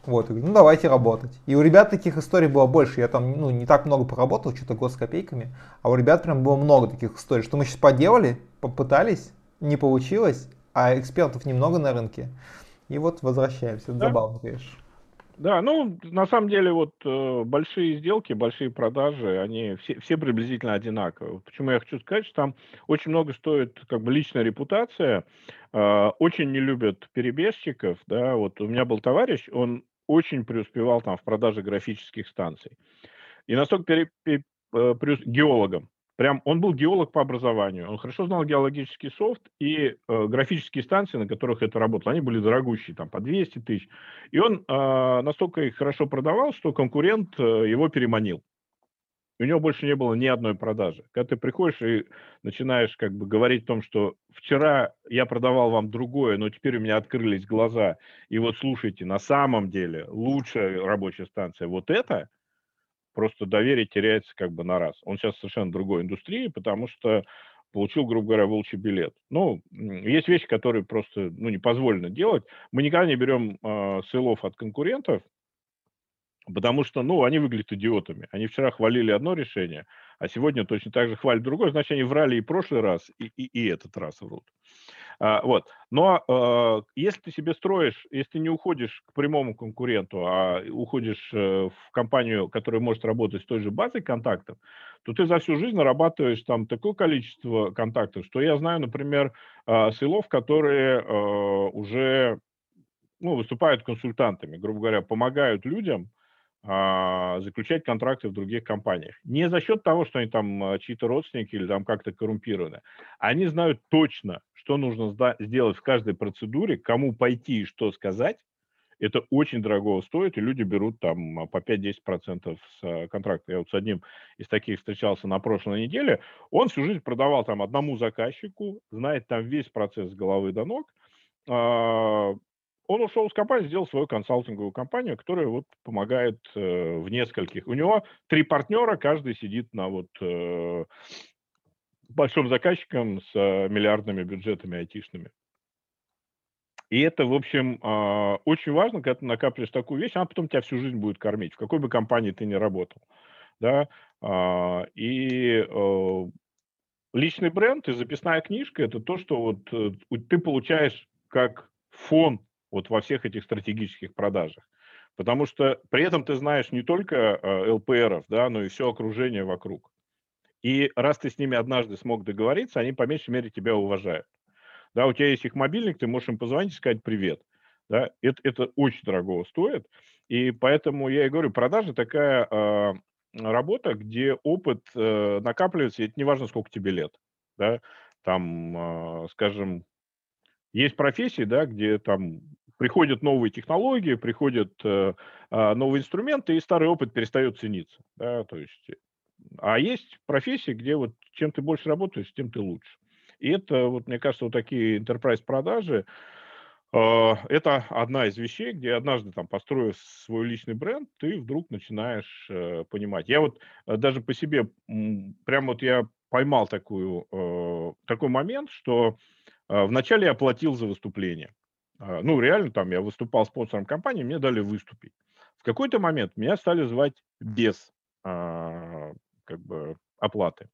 Вот, говорю, ну давайте работать. И у ребят таких историй было больше. Я там ну, не так много поработал, что-то год с копейками. А у ребят прям было много таких историй, что мы сейчас поделали, попытались, не получилось, а экспертов немного на рынке. И вот возвращаемся. Да? забавно, конечно. Да, ну, на самом деле, вот э, большие сделки, большие продажи, они все, все приблизительно одинаковые. Почему я хочу сказать, что там очень много стоит как бы личная репутация, э, очень не любят перебежчиков, да, вот у меня был товарищ, он очень преуспевал там в продаже графических станций. И настолько пере, пере, э, преус, геологом, Прям он был геолог по образованию, он хорошо знал геологический софт и э, графические станции, на которых это работало, они были дорогущие, там по 200 тысяч. И он э, настолько их хорошо продавал, что конкурент э, его переманил. у него больше не было ни одной продажи. Когда ты приходишь и начинаешь как бы говорить о том, что вчера я продавал вам другое, но теперь у меня открылись глаза, и вот слушайте, на самом деле лучшая рабочая станция вот это – просто доверие теряется как бы на раз. Он сейчас совершенно другой индустрии, потому что получил, грубо говоря, волчий билет. Ну, есть вещи, которые просто ну, не позволено делать. Мы никогда не берем э, а, сейлов от конкурентов, потому что, ну, они выглядят идиотами. Они вчера хвалили одно решение, а сегодня точно так же хвалят другое. Значит, они врали и прошлый раз, и, и, и этот раз врут. А, вот. Но а, если ты себе строишь, если ты не уходишь к прямому конкуренту, а уходишь э, в компанию, которая может работать с той же базой контактов, то ты за всю жизнь нарабатываешь там такое количество контактов, что я знаю, например, а, сейлов, которые уже ну, выступают консультантами, грубо говоря, помогают людям заключать контракты в других компаниях. Не за счет того, что они там чьи-то родственники или там как-то коррумпированы. Они знают точно, что нужно сделать в каждой процедуре, кому пойти и что сказать, это очень дорого стоит, и люди берут там а, по 5-10% с а, контракта. Я вот с одним из таких встречался на прошлой неделе. Он всю жизнь продавал там одному заказчику, знает там весь процесс с головы до ног. Он ушел из компании, сделал свою консалтинговую компанию, которая вот помогает э, в нескольких. У него три партнера, каждый сидит на вот э, большим заказчикам с э, миллиардными бюджетами айтишными. И это, в общем, э, очень важно, когда ты накапливаешь такую вещь, она потом тебя всю жизнь будет кормить, в какой бы компании ты ни работал. Да? Э, и личный бренд и записная книжка – это то, что вот ты получаешь как фон вот во всех этих стратегических продажах. Потому что при этом ты знаешь не только э, ЛПРов, да, но и все окружение вокруг. И раз ты с ними однажды смог договориться, они по меньшей мере тебя уважают. Да, у тебя есть их мобильник, ты можешь им позвонить и сказать привет. Да, это, это очень дорого стоит. И поэтому я и говорю, продажи такая э, работа, где опыт э, накапливается, и это не важно, сколько тебе лет. Да, там, э, скажем, есть профессии, да, где там приходят новые технологии, приходят э, э, новые инструменты, и старый опыт перестает цениться. Да, то есть а есть профессии, где вот чем ты больше работаешь, тем ты лучше. И это, вот, мне кажется, вот такие enterprise продажи, э, это одна из вещей, где однажды там построив свой личный бренд, ты вдруг начинаешь э, понимать. Я вот э, даже по себе, прям вот я поймал такую, э, такой момент, что э, вначале я платил за выступление. Э, ну, реально, там я выступал спонсором компании, мне дали выступить. В какой-то момент меня стали звать без э, как бы оплаты.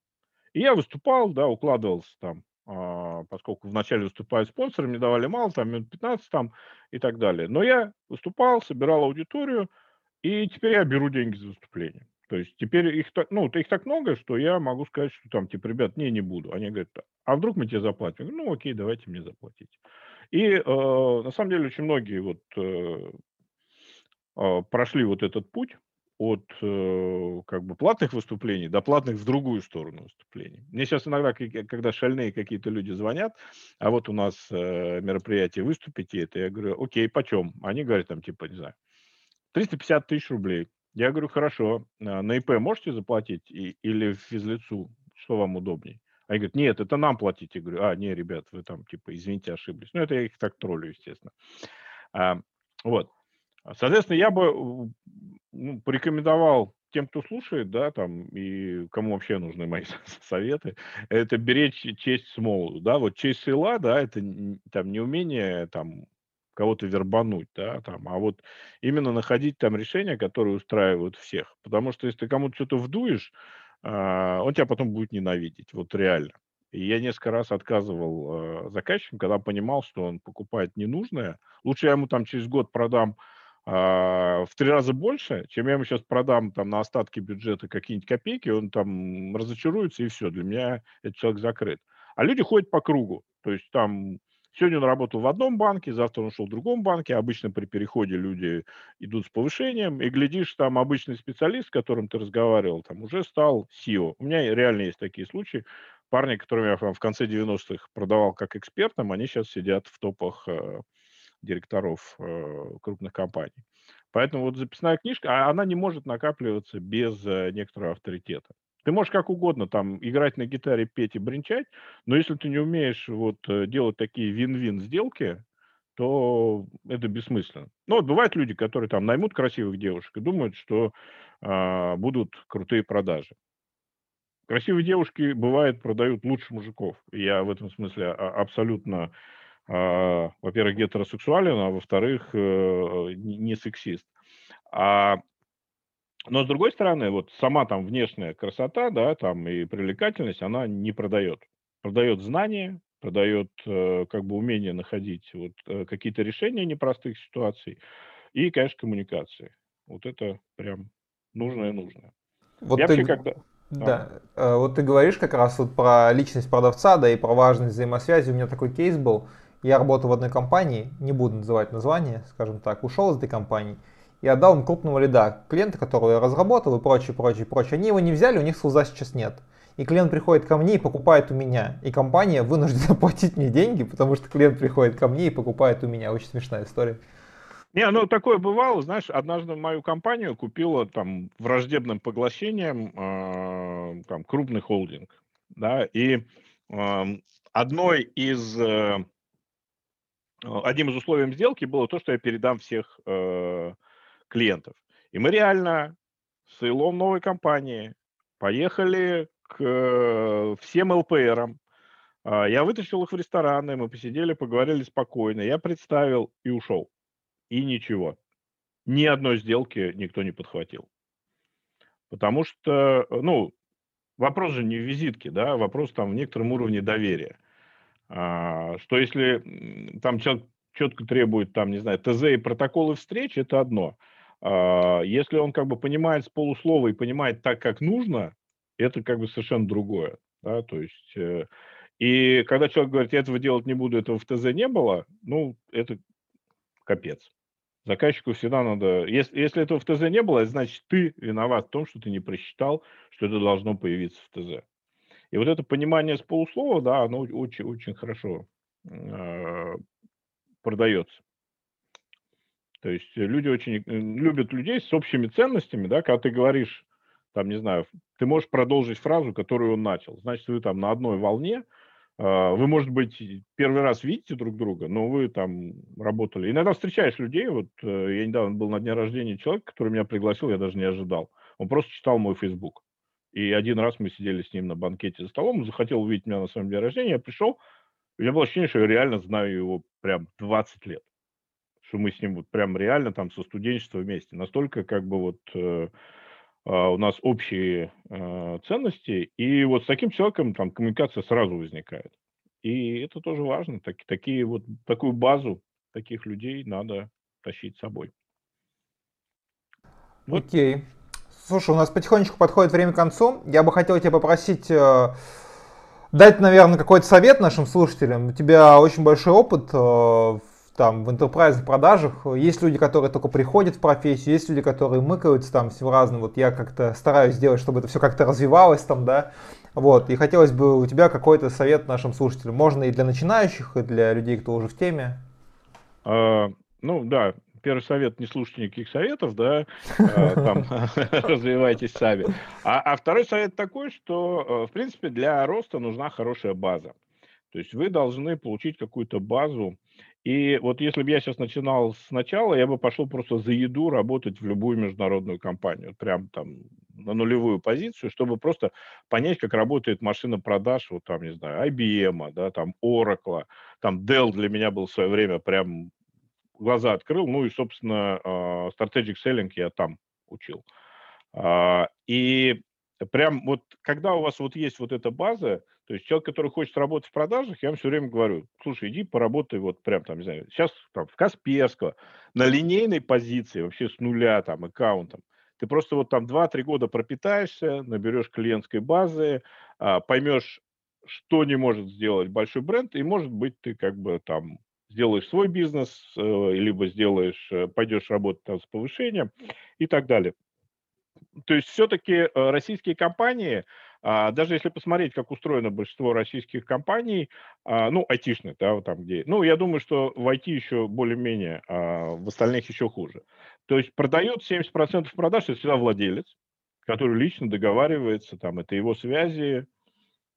И я выступал, да, укладывался там, а, поскольку вначале выступают спонсоры, мне давали мало, там минут 15 там и так далее. Но я выступал, собирал аудиторию, и теперь я беру деньги за выступление. То есть теперь их так, ну, их так много, что я могу сказать, что там, типа, ребят, не, не буду. Они говорят, а вдруг мы тебе заплатим? Я говорю, ну, окей, давайте мне заплатить. И э, на самом деле очень многие вот э, э, прошли вот этот путь, от э, как бы платных выступлений до платных в другую сторону выступлений. Мне сейчас иногда, когда шальные какие-то люди звонят, а вот у нас э, мероприятие выступите, это я говорю, окей, почем? Они говорят там типа, не знаю, 350 тысяч рублей. Я говорю, хорошо, а на ИП можете заплатить и, или физлицу, что вам удобней? Они говорят, нет, это нам платить. Я говорю, а, не, ребят, вы там, типа, извините, ошиблись. Ну, это я их так троллю, естественно. А, вот. Соответственно, я бы ну, порекомендовал тем, кто слушает, да, там, и кому вообще нужны мои советы, это беречь честь с молоду, да, вот честь села, да, это там не умение, там, кого-то вербануть, да, там, а вот именно находить там решения, которые устраивают всех, потому что если ты кому-то что-то вдуешь, он тебя потом будет ненавидеть, вот реально. И я несколько раз отказывал э, заказчикам, когда понимал, что он покупает ненужное. Лучше я ему там через год продам а, в три раза больше, чем я ему сейчас продам там на остатки бюджета какие-нибудь копейки, он там разочаруется и все, для меня этот человек закрыт. А люди ходят по кругу, то есть там сегодня он работал в одном банке, завтра он ушел в другом банке, обычно при переходе люди идут с повышением, и глядишь, там обычный специалист, с которым ты разговаривал, там уже стал SEO. У меня реально есть такие случаи, парни, которым я в конце 90-х продавал как экспертам, они сейчас сидят в топах э, директоров э, крупных компаний. Поэтому вот записная книжка, а она не может накапливаться без э, некоторого авторитета. Ты можешь как угодно там играть на гитаре, петь и бренчать, но если ты не умеешь вот э, делать такие вин-вин сделки, то это бессмысленно. Ну вот бывают люди, которые там наймут красивых девушек и думают, что э, будут крутые продажи. Красивые девушки, бывает, продают лучше мужиков. Я в этом смысле а, абсолютно а, во-первых, гетеросексуален, а во-вторых, э, не сексист. А, но с другой стороны, вот сама там внешняя красота, да, там и привлекательность, она не продает. Продает знания, продает э, как бы умение находить вот э, какие-то решения непростых ситуаций и, конечно, коммуникации. Вот это прям нужное нужное. Вот Я ты... вообще когда... Да. да. Вот ты говоришь как раз вот про личность продавца, да, и про важность взаимосвязи. У меня такой кейс был я работал в одной компании, не буду называть название, скажем так, ушел из этой компании и отдал им крупного лида, клиента, которого я разработал и прочее, прочее, прочее. Они его не взяли, у них селза сейчас нет. И клиент приходит ко мне и покупает у меня. И компания вынуждена платить мне деньги, потому что клиент приходит ко мне и покупает у меня. Очень смешная история. Не, ну такое бывало, знаешь, однажды мою компанию купила там враждебным поглощением э, там крупный холдинг, да, и э, одной из э, одним из условий сделки было то, что я передам всех э, клиентов. И мы реально с Илом новой компании поехали к э, всем ЛПРам. Э, я вытащил их в рестораны, мы посидели, поговорили спокойно. Я представил и ушел. И ничего. Ни одной сделки никто не подхватил. Потому что, ну, вопрос же не в визитке, да, вопрос там в некотором уровне доверия. А, что если там человек четко требует, там, не знаю, ТЗ и протоколы встреч, это одно. А, если он как бы понимает с полуслова и понимает так, как нужно, это как бы совершенно другое. Да? То есть, э, и когда человек говорит, я этого делать не буду, этого в ТЗ не было, ну, это капец. Заказчику всегда надо... Если, если этого в ТЗ не было, значит, ты виноват в том, что ты не просчитал, что это должно появиться в ТЗ. И вот это понимание с полуслова, да, оно очень, очень хорошо э, продается. То есть люди очень э, любят людей с общими ценностями, да, когда ты говоришь, там, не знаю, ты можешь продолжить фразу, которую он начал. Значит, вы там на одной волне, а, вы, может быть, первый раз видите друг друга, но вы там работали. Иногда встречаешь людей, вот э, я недавно был на дне рождения человека, который меня пригласил, я даже не ожидал. Он просто читал мой Facebook. И один раз мы сидели с ним на банкете за столом, он захотел увидеть меня на своем дне рождения, я пришел, у меня было ощущение, что я реально знаю его прям 20 лет. Что мы с ним вот прям реально там со студенчества вместе. Настолько как бы вот э, а, у нас общие э, ценности, и вот с таким человеком там коммуникация сразу возникает. И это тоже важно. Так, такие вот, такую базу таких людей надо тащить с собой. Вот. Окей. Слушай, у нас потихонечку подходит время к концу. Я бы хотел тебя попросить э, дать, наверное, какой-то совет нашим слушателям. У тебя очень большой опыт э, там в интерпрайзных продажах. Есть люди, которые только приходят в профессию, есть люди, которые мыкаются там всего разным. Вот я как-то стараюсь сделать, чтобы это все как-то развивалось там, да. Вот, и хотелось бы у тебя какой-то совет нашим слушателям. Можно и для начинающих, и для людей, кто уже в теме. А, ну да, первый совет не слушайте никаких советов, да, а, там развивайтесь сами. А, а второй совет такой, что, э, в принципе, для роста нужна хорошая база. То есть вы должны получить какую-то базу, и вот если бы я сейчас начинал сначала, я бы пошел просто за еду работать в любую международную компанию, прям там на нулевую позицию, чтобы просто понять, как работает машина продаж, вот там, не знаю, IBM, да, там Oracle, там Dell для меня был в свое время прям глаза открыл, ну и, собственно, а, Strategic Selling я там учил. А, и прям вот, когда у вас вот есть вот эта база, то есть человек, который хочет работать в продажах, я вам все время говорю, слушай, иди поработай вот прям там, не знаю, сейчас там в Касперского, на линейной позиции, вообще с нуля там, аккаунтом. Ты просто вот там 2-3 года пропитаешься, наберешь клиентской базы, а, поймешь, что не может сделать большой бренд, и, может быть, ты как бы там сделаешь свой бизнес, э, либо сделаешь, э, пойдешь работать там с повышением и так далее. То есть все-таки э, российские компании, а, даже если посмотреть, как устроено большинство российских компаний, а, ну, айтишных, да, вот там где, ну, я думаю, что в IT еще более-менее, а в остальных еще хуже. То есть продает 70% продаж, это всегда владелец, который лично договаривается, там, это его связи,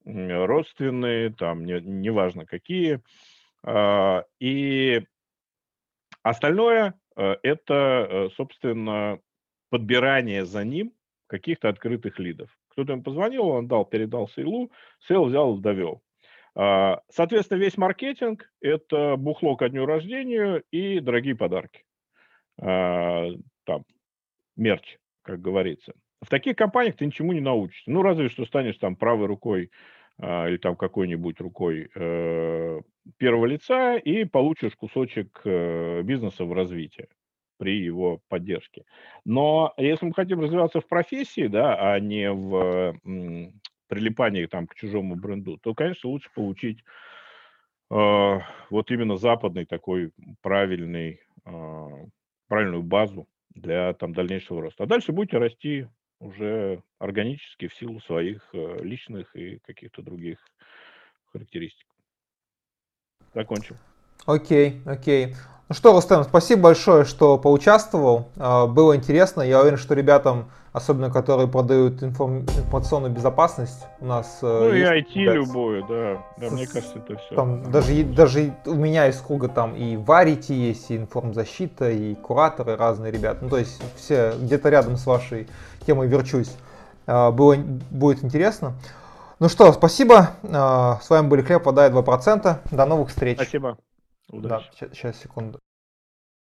родственные, там, не, неважно какие. А, и остальное э, это, э, собственно, подбирание за ним каких-то открытых лидов. Кто-то ему позвонил, он дал, передал sale у, sale взял, довел. А, соответственно, весь маркетинг – это бухло ко дню рождения и дорогие подарки. А, там, мерч, как говорится. В таких компаниях ты ничему не научишься. Ну, разве что станешь там правой рукой а, или там какой-нибудь рукой э, первого лица и получишь кусочек э, бизнеса в развитии при его поддержке. Но если мы хотим развиваться в профессии, да, а не в м, прилипании там, к чужому бренду, то, конечно, лучше получить э, вот именно западный такой правильный, э, правильную базу для там, дальнейшего роста. А дальше будете расти уже органически в силу своих э, личных и каких-то других характеристик. Закончил. Окей, окей. Ну что, Рустем, спасибо большое, что поучаствовал. А, было интересно. Я уверен, что ребятам, особенно которые продают информационную безопасность, у нас... Э, ну и IT да, любое, да. Да, мне кажется, это все. Там, даже, даже у меня из круга там и Варити есть, и информзащита, и кураторы разные ребята. Ну то есть все где-то рядом с вашей темой верчусь. А, было, будет интересно. Ну что, спасибо. А, с вами были Хлеб, вода 2%. До новых встреч. Спасибо. Удачи. Да, сейчас, секунду.